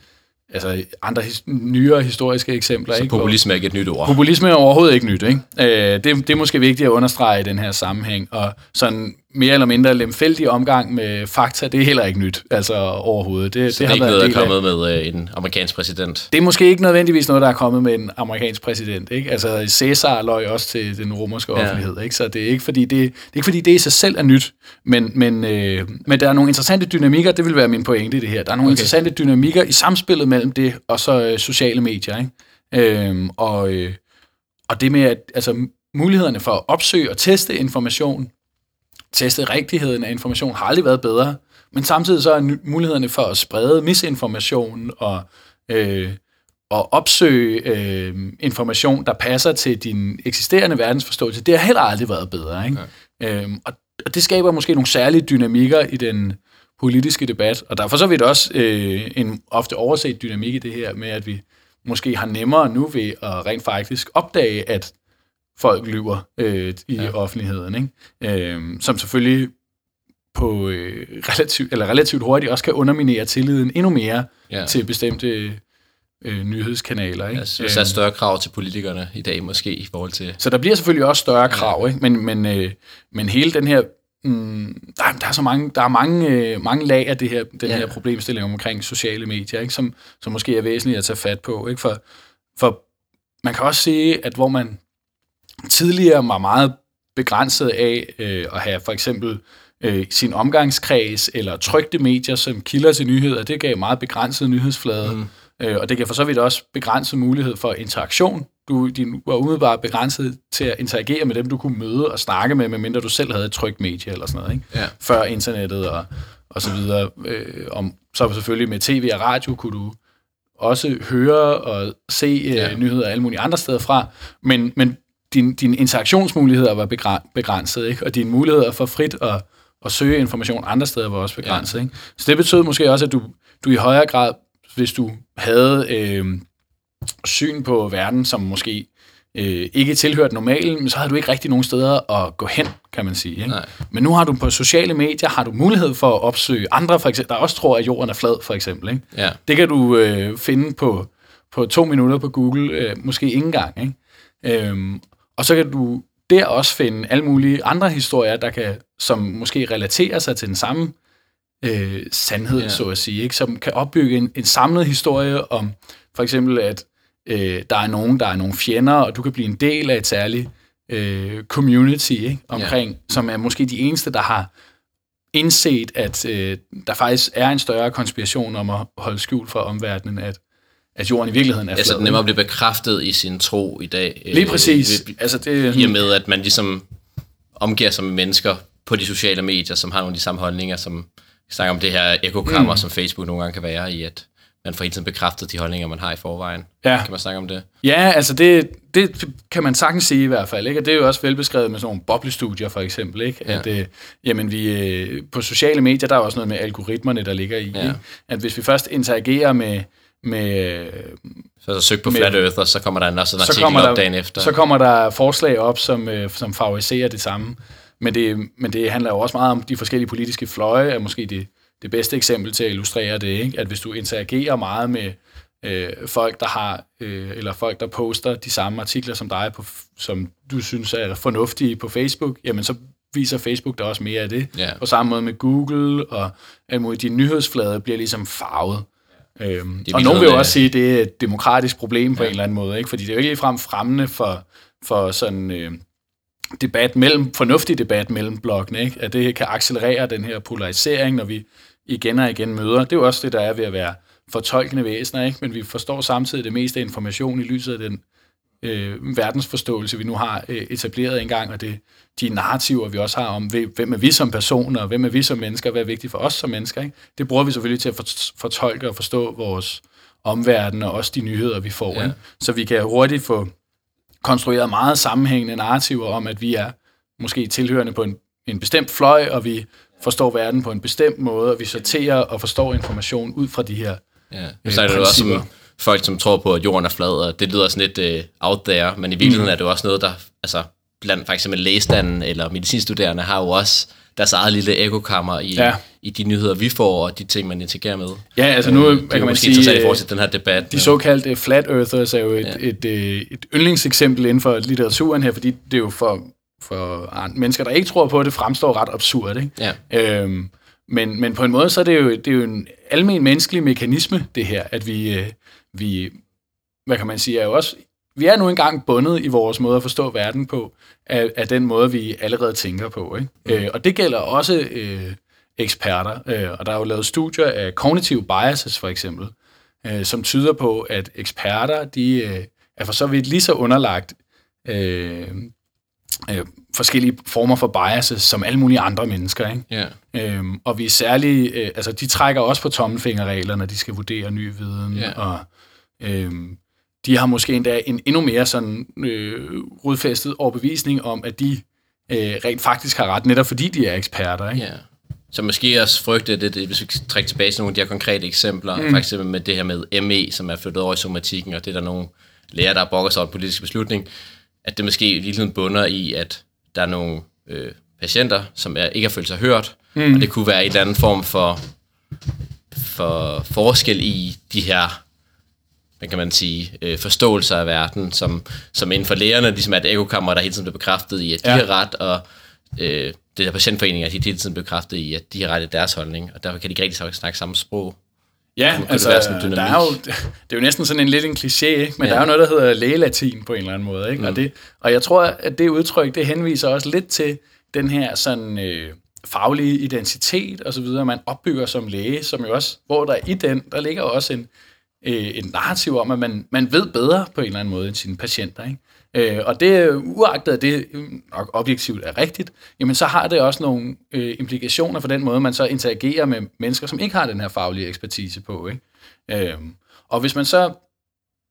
altså andre his, nyere historiske eksempler. Så ikke? populisme er ikke et nyt ord? Populisme er overhovedet ikke nyt. Ikke? Øh, det, det er måske vigtigt at understrege i den her sammenhæng. Og sådan mere eller mindre lemfældig omgang med fakta, det er heller ikke nyt altså overhovedet. Det, Så det, det er ikke noget, der er kommet med øh, en amerikansk præsident? Det er måske ikke nødvendigvis noget, der er kommet med en amerikansk præsident. Ikke? Altså Caesar løg også til den romerske ja. offentlighed. Ikke? Så det er ikke fordi det, det er ikke fordi det i sig selv er nyt, men, men, øh, men der er nogle interessante dynamikker, det vil være min pointe i det her. Der er nogle okay. interessante dynamikker i samspillet mellem det og så øh, sociale medier. Ikke? Øhm, og, øh, og det med, at altså, mulighederne for at opsøge og teste information teste rigtigheden af information har aldrig været bedre, men samtidig så er mulighederne for at sprede misinformation og, øh, at opsøge øh, information, der passer til din eksisterende verdensforståelse, det har heller aldrig været bedre. Ikke? Ja. Øhm, og, og det skaber måske nogle særlige dynamikker i den politiske debat, og derfor så er vi også øh, en ofte overset dynamik i det her med, at vi måske har nemmere nu ved at rent faktisk opdage, at folk lyver øh, i ja. offentligheden, ikke? Øh, som selvfølgelig på øh, relativt, eller relativt hurtigt også kan underminere tilliden endnu mere ja. til bestemte øh, nyhedskanaler. Ikke? Altså, der er større krav til politikerne i dag måske i forhold til... Så der bliver selvfølgelig også større krav, ikke? Men, men, øh, men hele den her... Mm, der, der er så mange, der er mange, øh, mange lag af det her, den ja. her problemstilling omkring sociale medier, ikke? Som, som måske er væsentligt at tage fat på. Ikke? For, for man kan også se, at hvor man tidligere var meget begrænset af øh, at have for eksempel øh, sin omgangskreds eller trygte medier som kilder til nyheder, det gav meget begrænset nyhedsflade. Mm Øh, og det kan for så vidt også begrænse mulighed for interaktion. Du, din var umiddelbart begrænset til at interagere med dem, du kunne møde og snakke med, medmindre du selv havde et trygt medie eller sådan noget, ikke? Ja. før internettet og, og så videre. Øh, om, så selvfølgelig med tv og radio kunne du også høre og se øh, ja. nyheder alle mulige andre steder fra, men, men din, dine interaktionsmuligheder var begrænset, ikke? og dine muligheder for frit at, at søge information andre steder var også begrænset. Ja. Ikke? Så det betød måske også, at du, du i højere grad hvis du havde øh, syn på verden, som måske øh, ikke tilhørte normalen, så havde du ikke rigtig nogen steder at gå hen, kan man sige. Ikke? Men nu har du på sociale medier, har du mulighed for at opsøge andre, for eksempel, der også tror, at jorden er flad, for eksempel. Ikke? Ja. Det kan du øh, finde på, på to minutter på Google, øh, måske ikke engang. Ikke? Øhm, og så kan du der også finde alle mulige andre historier, der kan, som måske relaterer sig til den samme øh, sandhed, ja. så at sige, ikke? som kan opbygge en, en samlet historie om for eksempel, at øh, der er nogen, der er nogle fjender, og du kan blive en del af et særligt øh, community ikke? omkring, ja. som er måske de eneste, der har indset, at øh, der faktisk er en større konspiration om at holde skjult for omverdenen, at at jorden i virkeligheden er Altså, den nemmere blive bekræftet i sin tro i dag. Lige præcis. Øh, altså, det, I og med, at man ligesom omgiver sig med mennesker på de sociale medier, som har nogle af de samme holdninger, som snakker om det her ekokammer, mm. som Facebook nogle gange kan være i, at man får hele tiden bekræftet de holdninger, man har i forvejen. Ja. Kan man snakke om det? Ja, altså det, det kan man sagtens sige i hvert fald. Ikke? Og det er jo også velbeskrevet med sådan nogle boblestudier for eksempel. Ikke? Ja. At, øh, jamen vi, øh, på sociale medier, der er også noget med algoritmerne, der ligger i. Ja. Ikke? At hvis vi først interagerer med... med så så søg på med, Flat Earth, og så kommer der også en artikel op der, dagen efter. Så kommer der forslag op, som, øh, som favoriserer det samme. Men det, men det handler jo også meget om de forskellige politiske fløje, er måske det, det bedste eksempel til at illustrere det, ikke? at hvis du interagerer meget med øh, folk, der har, øh, eller folk, der poster de samme artikler som dig, på, som du synes er fornuftige på Facebook, jamen så viser Facebook der også mere af det. Yeah. På samme måde med Google, og at de nyhedsflade bliver ligesom farvet. Øhm, og nogen vil jo også sige, at det er et demokratisk problem på yeah. en eller anden måde, ikke? fordi det er jo ikke ligefrem fremmende for, for sådan... Øh, debat mellem, fornuftig debat mellem blokkene, ikke? at det kan accelerere den her polarisering, når vi igen og igen møder. Det er jo også det, der er ved at være fortolkende væsener, ikke? men vi forstår samtidig det meste af information i lyset af den øh, verdensforståelse, vi nu har øh, etableret engang, og det, de narrativer, vi også har om, hvem er vi som personer, hvem er vi som mennesker, hvad er vigtigt for os som mennesker. Ikke? Det bruger vi selvfølgelig til at fortolke og forstå vores omverden, og også de nyheder, vi får. Ja. Ikke? Så vi kan hurtigt få konstrueret meget sammenhængende narrativer om, at vi er måske tilhørende på en, en bestemt fløj, og vi forstår verden på en bestemt måde, og vi sorterer og forstår information ud fra de her Ja, øh, så er det også som folk, som tror på, at jorden er flad, og det lyder sådan lidt uh, out there, men i virkeligheden mm. er det jo også noget, der, altså blandt for eksempel lægestanden eller medicinstuderende har jo også deres eget lille ekokammer i, ja. i de nyheder, vi får, og de ting, man interagerer med. Ja, altså nu øh, det kan man sige... i forhold til den her debat. De såkaldte flat earthers er jo et, ja. et, et, et yndlingseksempel inden for litteraturen her, fordi det er jo for for mennesker, der ikke tror på det, fremstår ret absurd. Ikke? Ja. Øhm, men, men på en måde, så er det jo, det er jo en almen menneskelig mekanisme, det her, at vi, øh, vi hvad kan man sige, er jo også, vi er nu engang bundet i vores måde at forstå verden på, af, af den måde, vi allerede tænker på. Ikke? Mm. Øh, og det gælder også øh, eksperter, øh, og der er jo lavet studier af cognitive biases for eksempel, øh, som tyder på, at eksperter, de øh, er for så vidt lige så underlagt øh, øh, forskellige former for biases, som alle mulige andre mennesker. Ikke? Yeah. Øhm, og vi er særligt, øh, altså de trækker også på tommelfingerregler, når de skal vurdere ny viden, yeah. og øhm, de har måske endda en endnu mere sådan øh, rodfæstet overbevisning om, at de øh, rent faktisk har ret, netop fordi de er eksperter. Ikke? Ja. Så måske også frygte det, hvis vi trækker tilbage til nogle af de her konkrete eksempler, mm. for eksempel med det her med ME, som er flyttet over i somatikken, og det er der nogle læger, der brokker sig over en politisk beslutning, at det måske lige bunder i, at der er nogle øh, patienter, som er, ikke har følt sig hørt, mm. og det kunne være en eller anden form for, for forskel i de her hvad kan man sige, øh, forståelser af verden, som, som inden for lægerne ligesom er et ekokammer, der hele tiden bliver bekræftet i, at de ja. har ret, og øh, det der patientforeninger, de hele tiden bekræftet i, at de har ret i deres holdning, og derfor kan de ikke rigtig snakke samme sprog. Ja, altså, der er jo, <laughs> det er jo næsten sådan en lidt en kliché, ikke? men ja. der er jo noget, der hedder lægelatin på en eller anden måde. Ikke? Mm. Og, det, og jeg tror, at det udtryk, det henviser også lidt til den her sådan øh, faglige identitet og så videre, man opbygger som læge, som jo også, hvor der i den, der ligger også en, øh, et narrativ om, at man, man ved bedre på en eller anden måde end sine patienter. Ikke? Øh, og det, uagtet at det nok objektivt er rigtigt, jamen så har det også nogle øh, implikationer for den måde, man så interagerer med mennesker, som ikke har den her faglige ekspertise på. Ikke? Øh, og hvis man så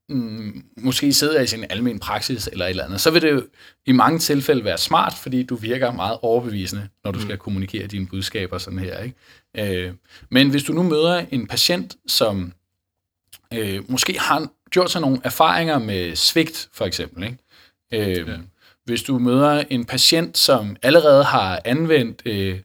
mm, måske sidder i sin almen praksis eller et eller andet, så vil det jo i mange tilfælde være smart, fordi du virker meget overbevisende, når du mm. skal kommunikere dine budskaber sådan her. Ikke? Øh, men hvis du nu møder en patient, som øh, måske har gjort sig nogle erfaringer med svigt, for eksempel, ikke? Øh, ja. Hvis du møder en patient, som allerede har anvendt øh,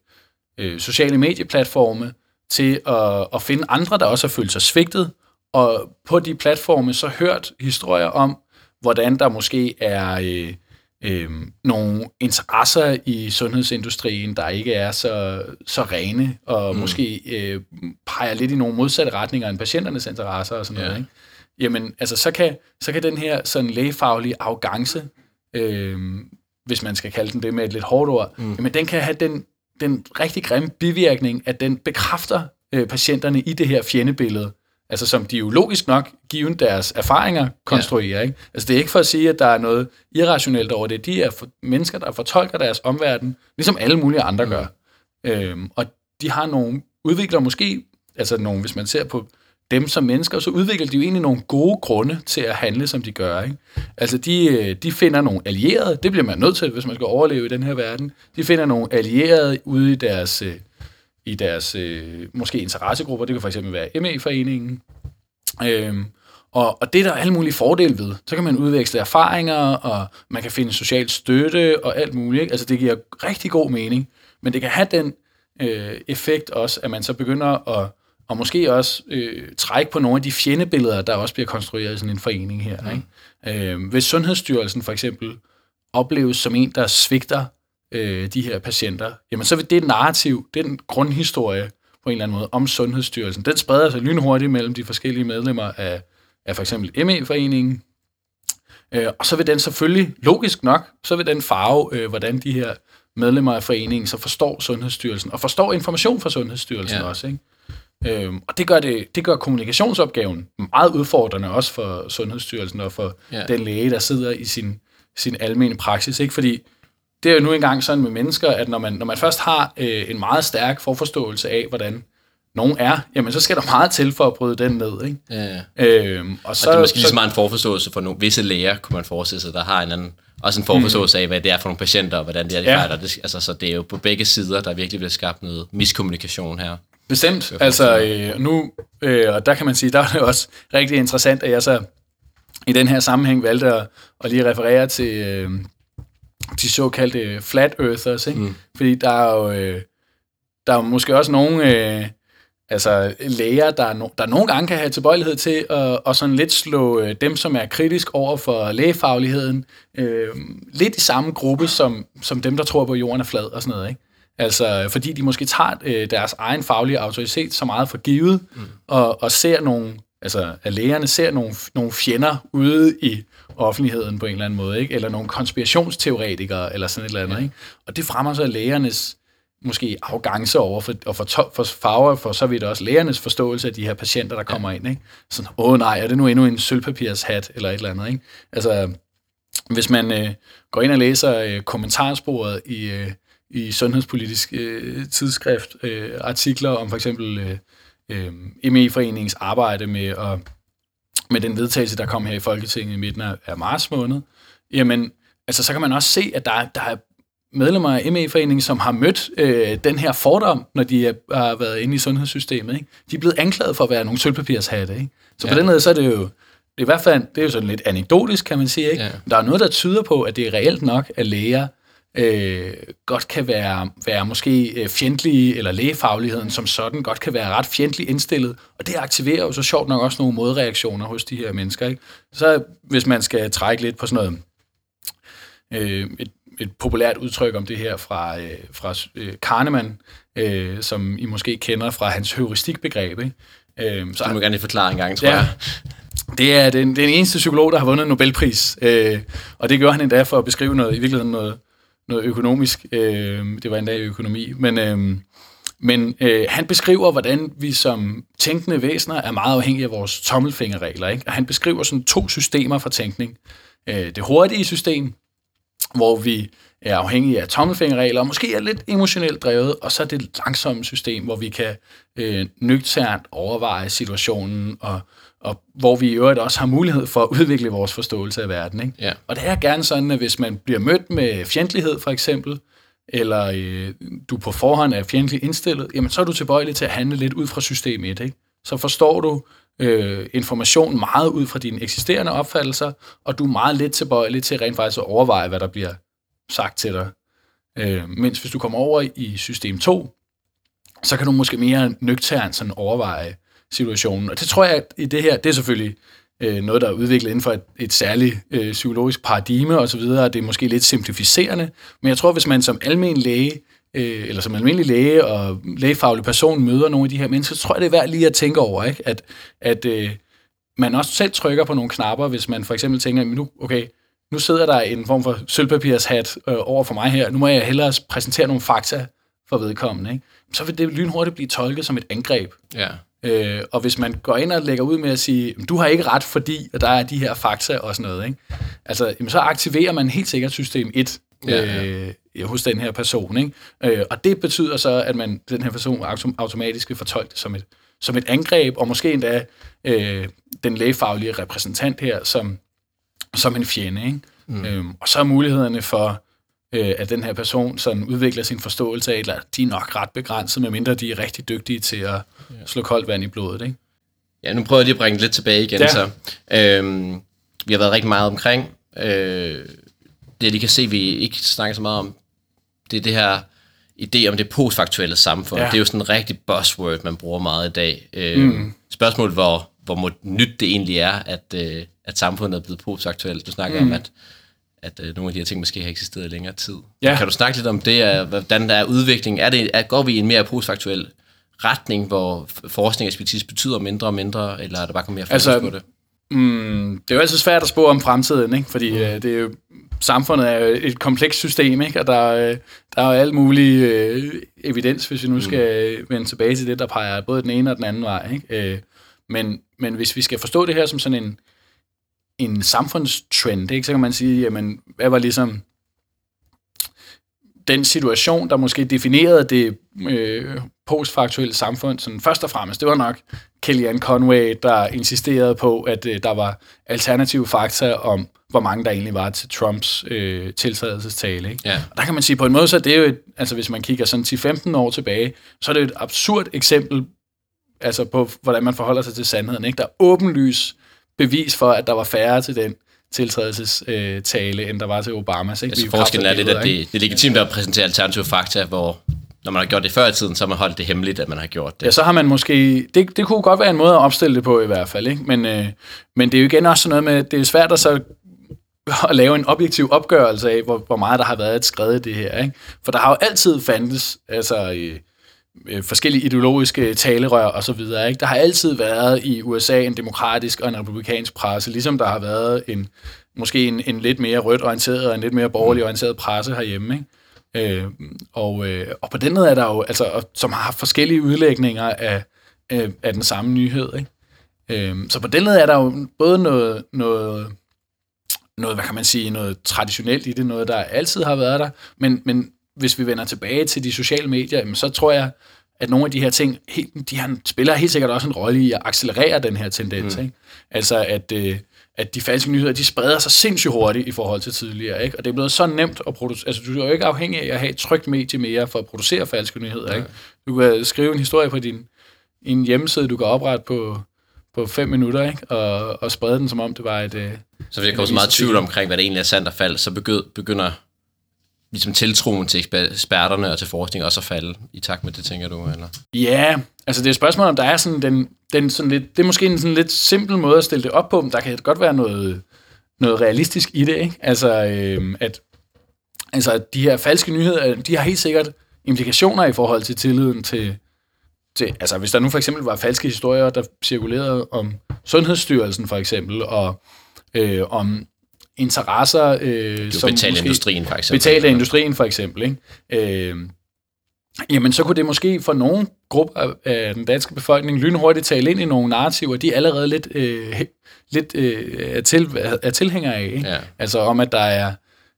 øh, sociale medieplatforme til at, at finde andre, der også har følt sig svigtet, og på de platforme så hørt historier om, hvordan der måske er øh, øh, nogle interesser i sundhedsindustrien, der ikke er så, så rene, og mm. måske øh, peger lidt i nogle modsatte retninger end patienternes interesser og sådan ja. noget. Ikke? Jamen, altså, så kan, så kan den her sådan lægefaglige arrogance øh, hvis man skal kalde den det med et lidt hårdt ord, mm. jamen den kan have den, den rigtig grimme bivirkning, at den bekræfter øh, patienterne i det her fjendebillede, altså som de jo logisk nok, given deres erfaringer, konstruerer. Ja. Ikke? Altså det er ikke for at sige, at der er noget irrationelt over det. De er for, mennesker, der fortolker deres omverden, ligesom alle mulige andre mm. gør. Øhm, og de har nogle, udvikler måske, altså nogle, hvis man ser på dem som mennesker, så udvikler de jo egentlig nogle gode grunde til at handle, som de gør. Ikke? Altså, de, øh, de finder nogle allierede, det bliver man nødt til, hvis man skal overleve i den her verden. De finder nogle allierede ude i deres, øh, i deres øh, måske interessegrupper, det kan for eksempel være ME-foreningen. Øhm, og, og det er der alle mulige fordele ved. Så kan man udveksle erfaringer, og man kan finde social støtte og alt muligt. Ikke? Altså, det giver rigtig god mening. Men det kan have den øh, effekt også, at man så begynder at og måske også øh, trække på nogle af de fjendebilleder, der også bliver konstrueret i sådan en forening her. Mm. Ikke? Øh, hvis Sundhedsstyrelsen for eksempel opleves som en, der svigter øh, de her patienter, jamen så vil det narrativ, den grundhistorie på en eller anden måde om Sundhedsstyrelsen, den spreder sig lynhurtigt mellem de forskellige medlemmer af, af for eksempel ME-foreningen, øh, og så vil den selvfølgelig, logisk nok, så vil den farve, øh, hvordan de her medlemmer af foreningen så forstår Sundhedsstyrelsen, og forstår information fra Sundhedsstyrelsen ja. også. Ikke? Øhm, og det gør, det, det gør kommunikationsopgaven meget udfordrende, også for Sundhedsstyrelsen og for ja. den læge, der sidder i sin, sin almene praksis. Ikke? Fordi det er jo nu engang sådan med mennesker, at når man, når man først har øh, en meget stærk forforståelse af, hvordan nogen er, jamen så skal der meget til for at bryde den ned. Ikke? Ja, ja. Øhm, og, så, og det er måske lige så meget en forforståelse for nogle visse læger, kunne man forestille sig, der har en anden, også en forforståelse mm. af, hvad det er for nogle patienter, og hvordan det er, de ja. fejler. Det, altså, så det er jo på begge sider, der virkelig bliver skabt noget miskommunikation her. Bestemt. Altså øh, nu, øh, og der kan man sige, <laughs> der er det også rigtig interessant, at jeg så i den her sammenhæng valgte at, at lige referere til øh, de såkaldte flat earthers, ikke? Mm. fordi der er jo øh, der er måske også nogle øh, altså læger, der, no, der nogle gange kan have tilbøjelighed til at, at sådan lidt slå øh, dem, som er kritisk over for lægefagligheden, øh, lidt i samme gruppe som, som dem, der tror på, at jorden er flad og sådan noget. Ikke? Altså, fordi de måske tager øh, deres egen faglige autoritet så meget for givet, mm. og, og ser nogle, altså, at lægerne ser nogle, nogle fjender ude i offentligheden på en eller anden måde, ikke? eller nogle konspirationsteoretikere, eller sådan et eller andet. Ja. Ikke? Og det fremmer så lægernes måske arrogance over for, og for, for farver, for så vidt også lægernes forståelse af de her patienter, der kommer ja. ind. Ikke? Sådan, åh nej, er det nu endnu en sølvpapirshat, eller et eller andet. Ikke? Altså, hvis man øh, går ind og læser øh, kommentarsporet i, øh, i sundhedspolitisk øh, tidsskrift øh, artikler om for eksempel øh, øh, ME-foreningens arbejde med at med den vedtagelse, der kom her i Folketinget i midten af, af marts måned, jamen, altså, så kan man også se, at der, er- der er medlemmer af ME-foreningen, som har mødt øh, den her fordom, når de er, har været inde i sundhedssystemet. Ikke? De er blevet anklaget for at være nogle sølvpapirshatte. Ikke? Så ja. på den måde, så er det jo, det er i hvert fald, det er jo sådan lidt anekdotisk, kan man sige. Ikke? Ja. Der er noget, der tyder på, at det er reelt nok, at læger øh, godt kan være, være måske øh, fjendtlige, eller lægefagligheden som sådan godt kan være ret fjendtligt indstillet, og det aktiverer jo så sjovt nok også nogle modreaktioner hos de her mennesker. Ikke? Så hvis man skal trække lidt på sådan noget øh, et, et populært udtryk om det her fra, øh, fra øh, Kahneman, øh, som I måske kender fra hans heuristikbegreb. Ikke? Øh, så Du må gerne lige forklare en gang, tror Ja. jeg. det er den, den eneste psykolog, der har vundet en Nobelpris, øh, og det gjorde han endda for at beskrive noget, i virkeligheden noget, noget økonomisk. Øh, det var endda i økonomi, men, øh, men øh, han beskriver, hvordan vi som tænkende væsener er meget afhængige af vores tommelfingerregler. Ikke? Og han beskriver sådan to systemer for tænkning. Øh, det hurtige system, hvor vi er afhængige af tommelfingerregler, og måske er lidt emotionelt drevet, og så det langsomme system, hvor vi kan øh, nøgternt overveje situationen, og, og hvor vi i øvrigt også har mulighed for at udvikle vores forståelse af verden. Ikke? Ja. Og det er gerne sådan, at hvis man bliver mødt med fjendtlighed for eksempel, eller øh, du på forhånd er fjendtligt indstillet, jamen så er du tilbøjelig til at handle lidt ud fra system 1. Ikke? Så forstår du øh, information meget ud fra dine eksisterende opfattelser, og du er meget lidt tilbøjelig til rent faktisk at overveje, hvad der bliver sagt til dig. Øh, mens hvis du kommer over i system 2, så kan du måske mere nøgternt sådan overveje situationen. Og det tror jeg, at i det her, det er selvfølgelig øh, noget, der er udviklet inden for et, et særligt øh, psykologisk paradigme osv., og det er måske lidt simplificerende, men jeg tror, hvis man som almen læge, øh, eller som almindelig læge og lægefaglig person møder nogle af de her mennesker, så tror jeg, det er værd lige at tænke over, ikke? at, at øh, man også selv trykker på nogle knapper, hvis man for eksempel tænker, nu, okay, nu sidder der en form for sølvpapirshat øh, over for mig her, nu må jeg hellere præsentere nogle fakta for vedkommende. Ikke? Så vil det lynhurtigt blive tolket som et angreb. Ja. Øh, og hvis man går ind og lægger ud med at sige, du har ikke ret, fordi der er de her fakta og sådan noget, ikke? Altså, jamen, så aktiverer man helt sikkert system 1 Ja, ja. øh, hos den her person. Ikke? Øh, og det betyder så, at man den her person autom- automatisk vil fortolke det som et, som et angreb, og måske endda øh, den lægefaglige repræsentant her som, som en fjende. Ikke? Mm. Øhm, og så er mulighederne for, øh, at den her person sådan udvikler sin forståelse af, eller de er nok ret begrænset, medmindre de er rigtig dygtige til at slå koldt vand i blodet. Ikke? Ja, nu prøver jeg lige at bringe det lidt tilbage igen. Ja. Så, øhm, vi har været rigtig meget omkring. Øh, det, de kan se, vi ikke snakker så meget om, det er det her idé om det postfaktuelle samfund. Ja. Det er jo sådan en rigtig buzzword, man bruger meget i dag. Øh, mm. Spørgsmålet, hvor, hvor nyt det egentlig er, at, øh, at samfundet er blevet postfaktuelt. Du snakker mm. om, at, at øh, nogle af de her ting måske har eksisteret i længere tid. Ja. Kan du snakke lidt om det, hvordan der er udvikling? Er det, er, går vi i en mere postfaktuel retning, hvor forskning og ekspertise betyder mindre og mindre, eller er der bare kommet mere fokus Altså, på det? Mm, det er jo altid svært at spå om fremtiden, ikke? fordi mm. øh, det er jo, samfundet er jo et komplekst system, ikke? og der, er, øh, der er jo alt mulig øh, evidens, hvis vi nu skal mm. vende tilbage til det, der peger både den ene og den anden vej. Ikke? Øh, men, men hvis vi skal forstå det her som sådan en, en samfundstrend, ikke? så kan man sige, jamen, hvad var ligesom den situation, der måske definerede det øh, postfaktuelle samfund, sådan først og fremmest, det var nok Kellyanne Conway, der insisterede på, at øh, der var alternative fakta om, hvor mange der egentlig var til Trumps øh, tiltrædelsestale. Ikke? Ja. Og der kan man sige, på en måde, så er det jo, et, altså hvis man kigger sådan 10-15 år tilbage, så er det et absurd eksempel altså på, hvordan man forholder sig til sandheden. Ikke? Der er åbenlys bevis for, at der var færre til den tiltrædelsestale, øh, tale, end der var til Obamas. Ikke? Altså forskellen er lidt, at det, det er legitimt at præsentere alternative fakta, hvor når man har gjort det før i tiden, så har man holdt det hemmeligt, at man har gjort det. Ja, så har man måske... Det, det kunne godt være en måde at opstille det på i hvert fald, ikke? Men, øh, men det er jo igen også sådan noget med, det er svært at så <laughs> at lave en objektiv opgørelse af, hvor, hvor meget der har været et skred i det her, ikke? For der har jo altid fandtes, altså... Øh, øh, forskellige ideologiske talerør og så videre. Ikke? Der har altid været i USA en demokratisk og en republikansk presse, ligesom der har været en måske en, en lidt mere rødt orienteret og en lidt mere borgerlig orienteret presse herhjemme. Ikke? Øh, og, øh, og på den måde er der jo, altså, og- som har haft forskellige udlægninger af, øh, af den samme nyhed. Ikke? Øh, så på den måde er der jo både noget, noget, noget, hvad kan man sige, noget traditionelt i det, noget, der altid har været der, men, men hvis vi vender tilbage til de sociale medier, jamen, så tror jeg, at nogle af de her ting, helt, de har, spiller helt sikkert også en rolle i at accelerere den her tendens. Mm. Ikke? Altså, at, øh, at de falske nyheder, de spreder sig sindssygt hurtigt i forhold til tidligere. Ikke? Og det er blevet så nemt at producere. Altså, du er jo ikke afhængig af at have et trygt medie mere for at producere falske nyheder. Ikke? Du kan skrive en historie på din en hjemmeside, du kan oprette på, på fem minutter, ikke? Og, og sprede den, som om det var et... Øh, så der kommer så meget tvivl omkring, hvad det egentlig er sandt og falsk, så begynder ligesom tiltroen til eksperterne og til forskning også at falde i takt med det, tænker du? Eller? Ja, altså det er et spørgsmål, om der er sådan den, den sådan lidt, det er måske en sådan lidt simpel måde at stille det op på, men der kan godt være noget, noget realistisk i det, ikke? Altså, øh, at altså, de her falske nyheder, de har helt sikkert implikationer i forhold til tilliden til, til, altså hvis der nu for eksempel var falske historier, der cirkulerede om Sundhedsstyrelsen for eksempel, og øh, om interesser, øh, som betalte industrien for eksempel. Betalte industrien for eksempel, ikke? Øh, jamen så kunne det måske for nogle grupper af den danske befolkning lynhurtigt tale ind i nogle narrativer, de er allerede lidt, øh, lidt øh, er, til, er tilhængere af. Ikke? Ja. Altså om, at der er,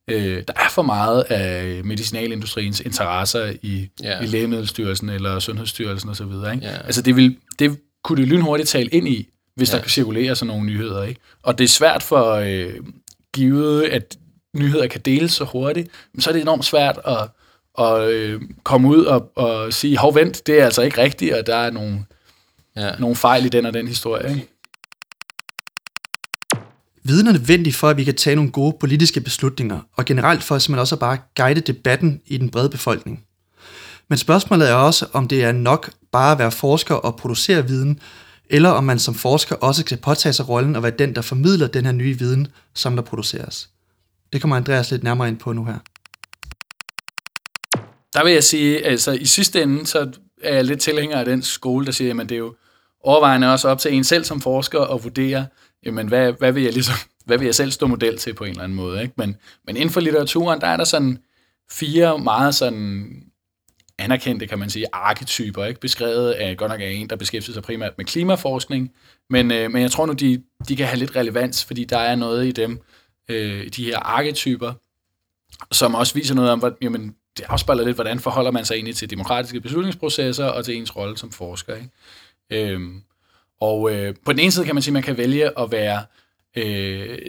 øh, der er for meget af medicinalindustriens interesser i, ja. i Lægemiddelstyrelsen eller Sundhedsstyrelsen osv. Ikke? Ja. Altså det, vil, det kunne det lynhurtigt tale ind i, hvis ja. der kan cirkulere sådan nogle nyheder. Ikke? Og det er svært for, øh, givet at nyheder kan deles så hurtigt, så er det enormt svært at, at øh, komme ud og, og sige, hov vent, det er altså ikke rigtigt, og der er nogle, ja. nogle fejl i den og den historie. Ikke? Viden er nødvendig for, at vi kan tage nogle gode politiske beslutninger, og generelt for at man også bare guide debatten i den brede befolkning. Men spørgsmålet er også, om det er nok bare at være forsker og producere viden, eller om man som forsker også kan påtage sig rollen og være den, der formidler den her nye viden, som der produceres. Det kommer Andreas lidt nærmere ind på nu her. Der vil jeg sige, altså i sidste ende, så er jeg lidt tilhænger af den skole, der siger, at det er jo overvejende også op til en selv som forsker at vurdere, jamen hvad, hvad vil jeg ligesom, hvad vil jeg selv stå model til på en eller anden måde. Ikke? Men, men inden for litteraturen, der er der sådan fire meget sådan anerkendte, kan man sige, arketyper, ikke? beskrevet af godt nok af en, der beskæftiger sig primært med klimaforskning, men, øh, men jeg tror nu, de, de kan have lidt relevans, fordi der er noget i dem, øh, de her arketyper, som også viser noget om, hvad, jamen, det afspejler lidt, hvordan forholder man sig egentlig til demokratiske beslutningsprocesser og til ens rolle som forsker. Ikke? Øhm, og øh, på den ene side kan man sige, at man kan vælge at være øh,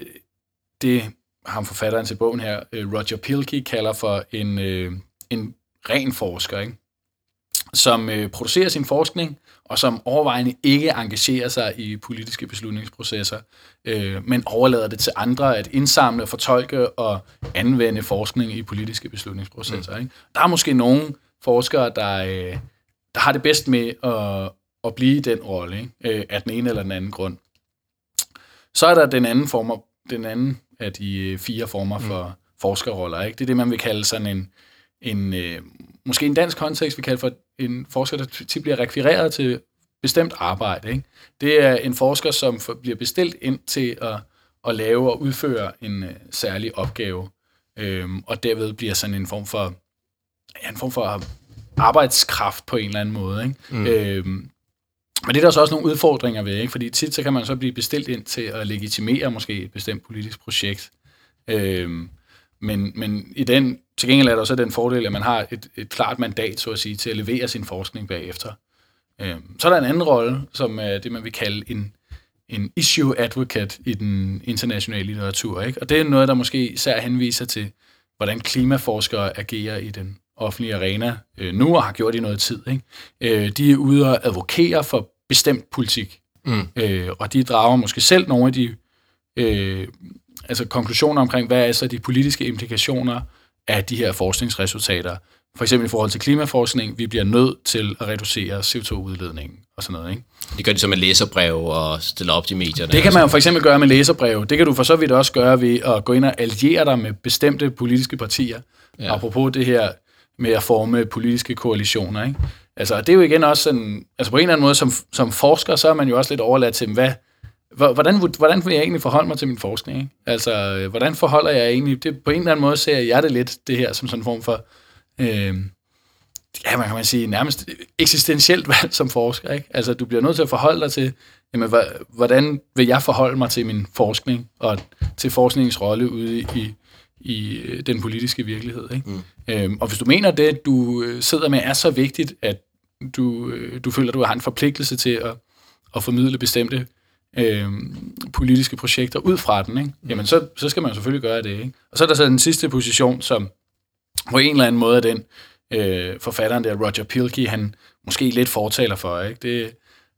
det, ham forfatteren til bogen her, øh, Roger Pilkey, kalder for en, øh, en ren forsker, ikke? som øh, producerer sin forskning, og som overvejende ikke engagerer sig i politiske beslutningsprocesser, øh, men overlader det til andre at indsamle, fortolke og anvende forskning i politiske beslutningsprocesser. Mm. Ikke? Der er måske nogle forskere, der, øh, der har det bedst med at, at blive i den rolle? Øh, af den ene eller den anden grund. Så er der den anden form, den anden af de øh, fire former for mm. forskerroller. Ikke? Det er det, man vil kalde sådan en, en øh, måske en dansk kontekst, vi kalder for en forsker, der tit bliver rekvireret til bestemt arbejde. Ikke? Det er en forsker, som bliver bestilt ind til at, at lave og udføre en øh, særlig opgave, øhm, og derved bliver sådan en form for ja, en form for arbejdskraft på en eller anden måde. Ikke? Mm. Øhm, men det er der så også nogle udfordringer ved, ikke? fordi tit så kan man så blive bestilt ind til at legitimere måske et bestemt politisk projekt. Øhm, men, men i den, til gengæld er der også den fordel, at man har et, et klart mandat, så at sige, til at levere sin forskning bagefter. Øhm, så er der en anden rolle, som er det, man vil kalde en, en issue advocate i den internationale litteratur. Ikke? Og det er noget, der måske især henviser til, hvordan klimaforskere agerer i den offentlige arena øh, nu og har gjort i noget tid. Ikke? Øh, de er ude og advokere for bestemt politik. Mm. Øh, og de drager måske selv nogle af de øh, altså konklusioner omkring, hvad er så de politiske implikationer af de her forskningsresultater. For eksempel i forhold til klimaforskning, vi bliver nødt til at reducere CO2-udledningen og sådan noget. Ikke? Det gør de så med læserbrev og stille op i medierne. Det kan man jo for eksempel gøre med læserbrev. Det kan du for så vidt også gøre ved at gå ind og alliere dig med bestemte politiske partier. Ja. Apropos det her med at forme politiske koalitioner. Ikke? Altså, det er jo igen også sådan, altså på en eller anden måde, som, som forsker, så er man jo også lidt overladt til, hvad, hvordan, hvordan vil jeg egentlig forholde mig til min forskning? Ikke? Altså, hvordan forholder jeg egentlig, det, på en eller anden måde ser jeg det lidt, det her, som sådan en form for, øh, ja, man kan man sige, nærmest eksistentielt <laughs> valg som forsker. Ikke? Altså, du bliver nødt til at forholde dig til, jamen, hvordan vil jeg forholde mig til min forskning, og til forskningens rolle ude i, i den politiske virkelighed. Ikke? Mm. Øhm, og hvis du mener, det du sidder med er så vigtigt, at du, øh, du føler, du har en forpligtelse til at, at formidle bestemte øh, politiske projekter ud fra den, ikke? jamen så, så skal man selvfølgelig gøre det. Ikke? Og så er der så den sidste position, som på en eller anden måde er den øh, forfatteren der, Roger Pilkey, han måske lidt fortaler for. Ikke? Det,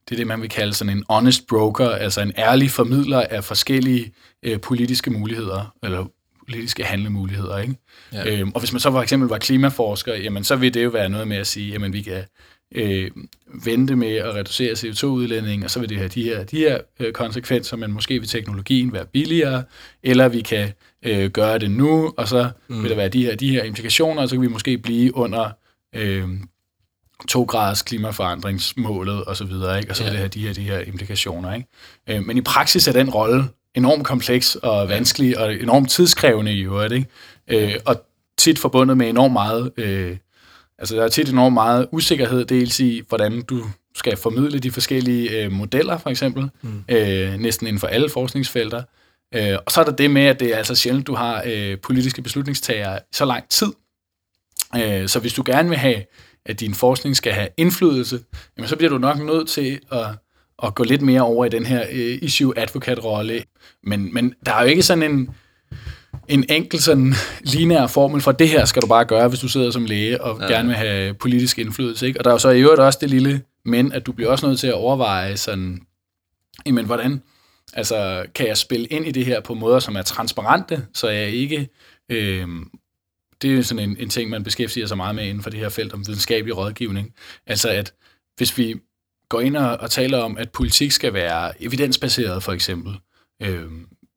det er det, man vil kalde sådan en honest broker, altså en ærlig formidler af forskellige øh, politiske muligheder, eller politiske handlemuligheder. Ikke? Ja. Øhm, og hvis man så for eksempel var klimaforsker, jamen så vil det jo være noget med at sige, jamen vi kan øh, vente med at reducere CO2-udledningen, og så vil det have de her, de her øh, konsekvenser, men måske vil teknologien være billigere, eller vi kan øh, gøre det nu, og så mm. vil der være de her, de her implikationer, og så kan vi måske blive under øh, to graders klimaforandringsmålet og så videre, ikke? og så vil det have de her, de her implikationer. Ikke? Øh, men i praksis er den rolle enormt kompleks og vanskelig, og enormt tidskrævende i øvrigt, ikke? Øh, og tit forbundet med enormt meget, øh, altså der er tit enormt meget usikkerhed, dels i, hvordan du skal formidle de forskellige øh, modeller, for eksempel, mm. øh, næsten inden for alle forskningsfelter. Øh, og så er der det med, at det er altså sjældent, du har øh, politiske beslutningstagere så lang tid. Øh, så hvis du gerne vil have, at din forskning skal have indflydelse, jamen så bliver du nok nødt til at at gå lidt mere over i den her øh, issue advocate-rolle. Men, men der er jo ikke sådan en, en enkel sådan lineær formel for, det her skal du bare gøre, hvis du sidder som læge og ja. gerne vil have politisk indflydelse. Ikke? Og der er jo så i øvrigt også det lille men, at du bliver også nødt til at overveje sådan, jamen hvordan, altså kan jeg spille ind i det her på måder, som er transparente, så jeg ikke, øh, det er jo sådan en, en ting, man beskæftiger sig meget med inden for det her felt om videnskabelig rådgivning. Altså at hvis vi går ind og, og taler om, at politik skal være evidensbaseret, for eksempel. Øh,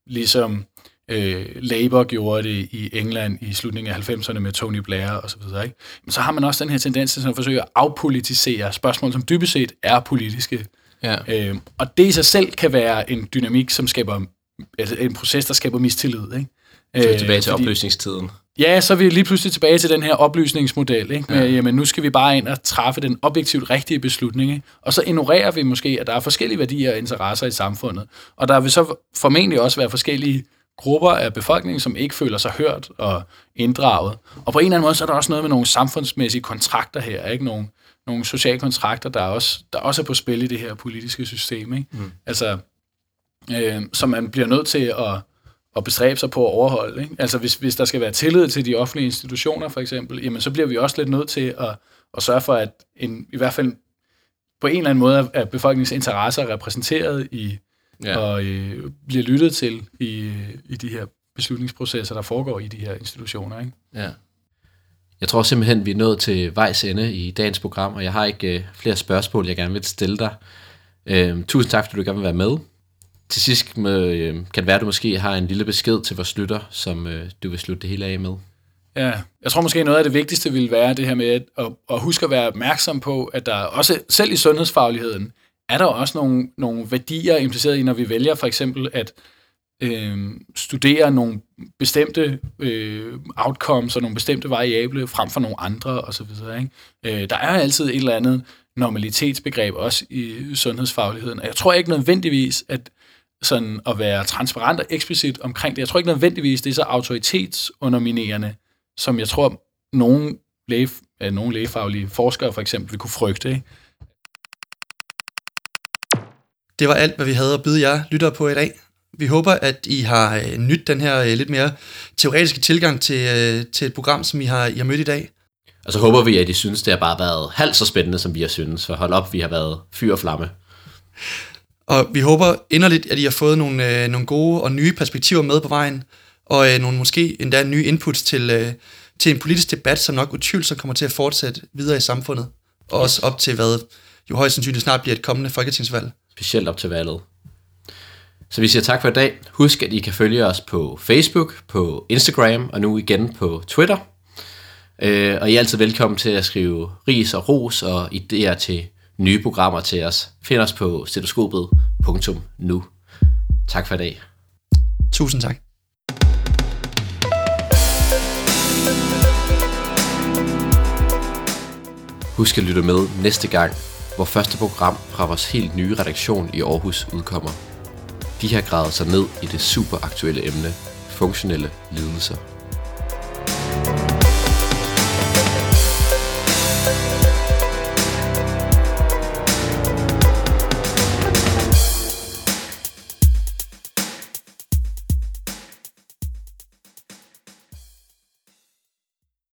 ligesom øh, Labour gjorde det i England i slutningen af 90'erne med Tony Blair og så videre. Ikke? Men så har man også den her tendens til at forsøge at afpolitisere spørgsmål, som dybest set er politiske. Ja. Øh, og det i sig selv kan være en dynamik, som skaber altså en proces, der skaber mistillid. Ikke? Så er tilbage til fordi, opløsningstiden. Ja, så er vi lige pludselig tilbage til den her oplysningsmodel, ikke? Med, ja. jamen, nu skal vi bare ind og træffe den objektivt rigtige beslutning, ikke? Og så ignorerer vi måske, at der er forskellige værdier og interesser i samfundet. Og der vil så formentlig også være forskellige grupper af befolkningen, som ikke føler sig hørt og inddraget. Og på en eller anden måde, så er der også noget med nogle samfundsmæssige kontrakter her, ikke? Nogle, nogle sociale kontrakter, der også, der også er på spil i det her politiske system, ikke? Mm. Altså, øh, som man bliver nødt til at at bestræbe sig på at overholde. Ikke? Altså hvis, hvis der skal være tillid til de offentlige institutioner for eksempel, jamen så bliver vi også lidt nødt til at, at sørge for, at en, i hvert fald på en eller anden måde er befolkningens interesser repræsenteret i, ja. og øh, bliver lyttet til i, i de her beslutningsprocesser, der foregår i de her institutioner. Ikke? Ja. Jeg tror simpelthen, vi er nået til vejs ende i dagens program, og jeg har ikke øh, flere spørgsmål, jeg gerne vil stille dig. Øh, tusind tak, fordi du gerne vil være med. Til sidst med, øh, kan det være, at du måske har en lille besked til vores lytter, som øh, du vil slutte det hele af med. Ja, jeg tror måske noget af det vigtigste vil være det her med at, at, at huske at være opmærksom på, at der også, selv i sundhedsfagligheden, er der også nogle, nogle værdier impliceret i, når vi vælger for eksempel at øh, studere nogle bestemte øh, outcomes og nogle bestemte variable frem for nogle andre osv. Ikke? Øh, der er altid et eller andet normalitetsbegreb også i sundhedsfagligheden. Og jeg tror ikke nødvendigvis, at sådan at være transparent og eksplicit omkring det. Jeg tror ikke nødvendigvis, det er så autoritetsunderminerende, som jeg tror, nogle, læge, nogle lægefaglige forskere for eksempel vil kunne frygte. Ikke? Det var alt, hvad vi havde at byde jer lyttere på i dag. Vi håber, at I har øh, nyt den her øh, lidt mere teoretiske tilgang til, øh, til et program, som I har, I har mødt i dag. Og så håber vi, at I synes, det har bare været halvt så spændende, som vi har synes. For hold op, vi har været fyr og flamme. Og vi håber inderligt, at I har fået nogle, øh, nogle gode og nye perspektiver med på vejen, og øh, nogle måske endda nye inputs til, øh, til en politisk debat, som nok utvivlsomt kommer til at fortsætte videre i samfundet. Og yes. også op til, hvad jo højst sandsynligt snart bliver et kommende folketingsvalg. Specielt op til valget. Så vi siger tak for i dag. Husk, at I kan følge os på Facebook, på Instagram og nu igen på Twitter. Øh, og I er altid velkommen til at skrive ris og ros og idéer til nye programmer til os. Find os på stetoskopet.nu. Tak for i dag. Tusind tak. Husk at lytte med næste gang, hvor første program fra vores helt nye redaktion i Aarhus udkommer. De har gravet sig ned i det super aktuelle emne, funktionelle lidelser.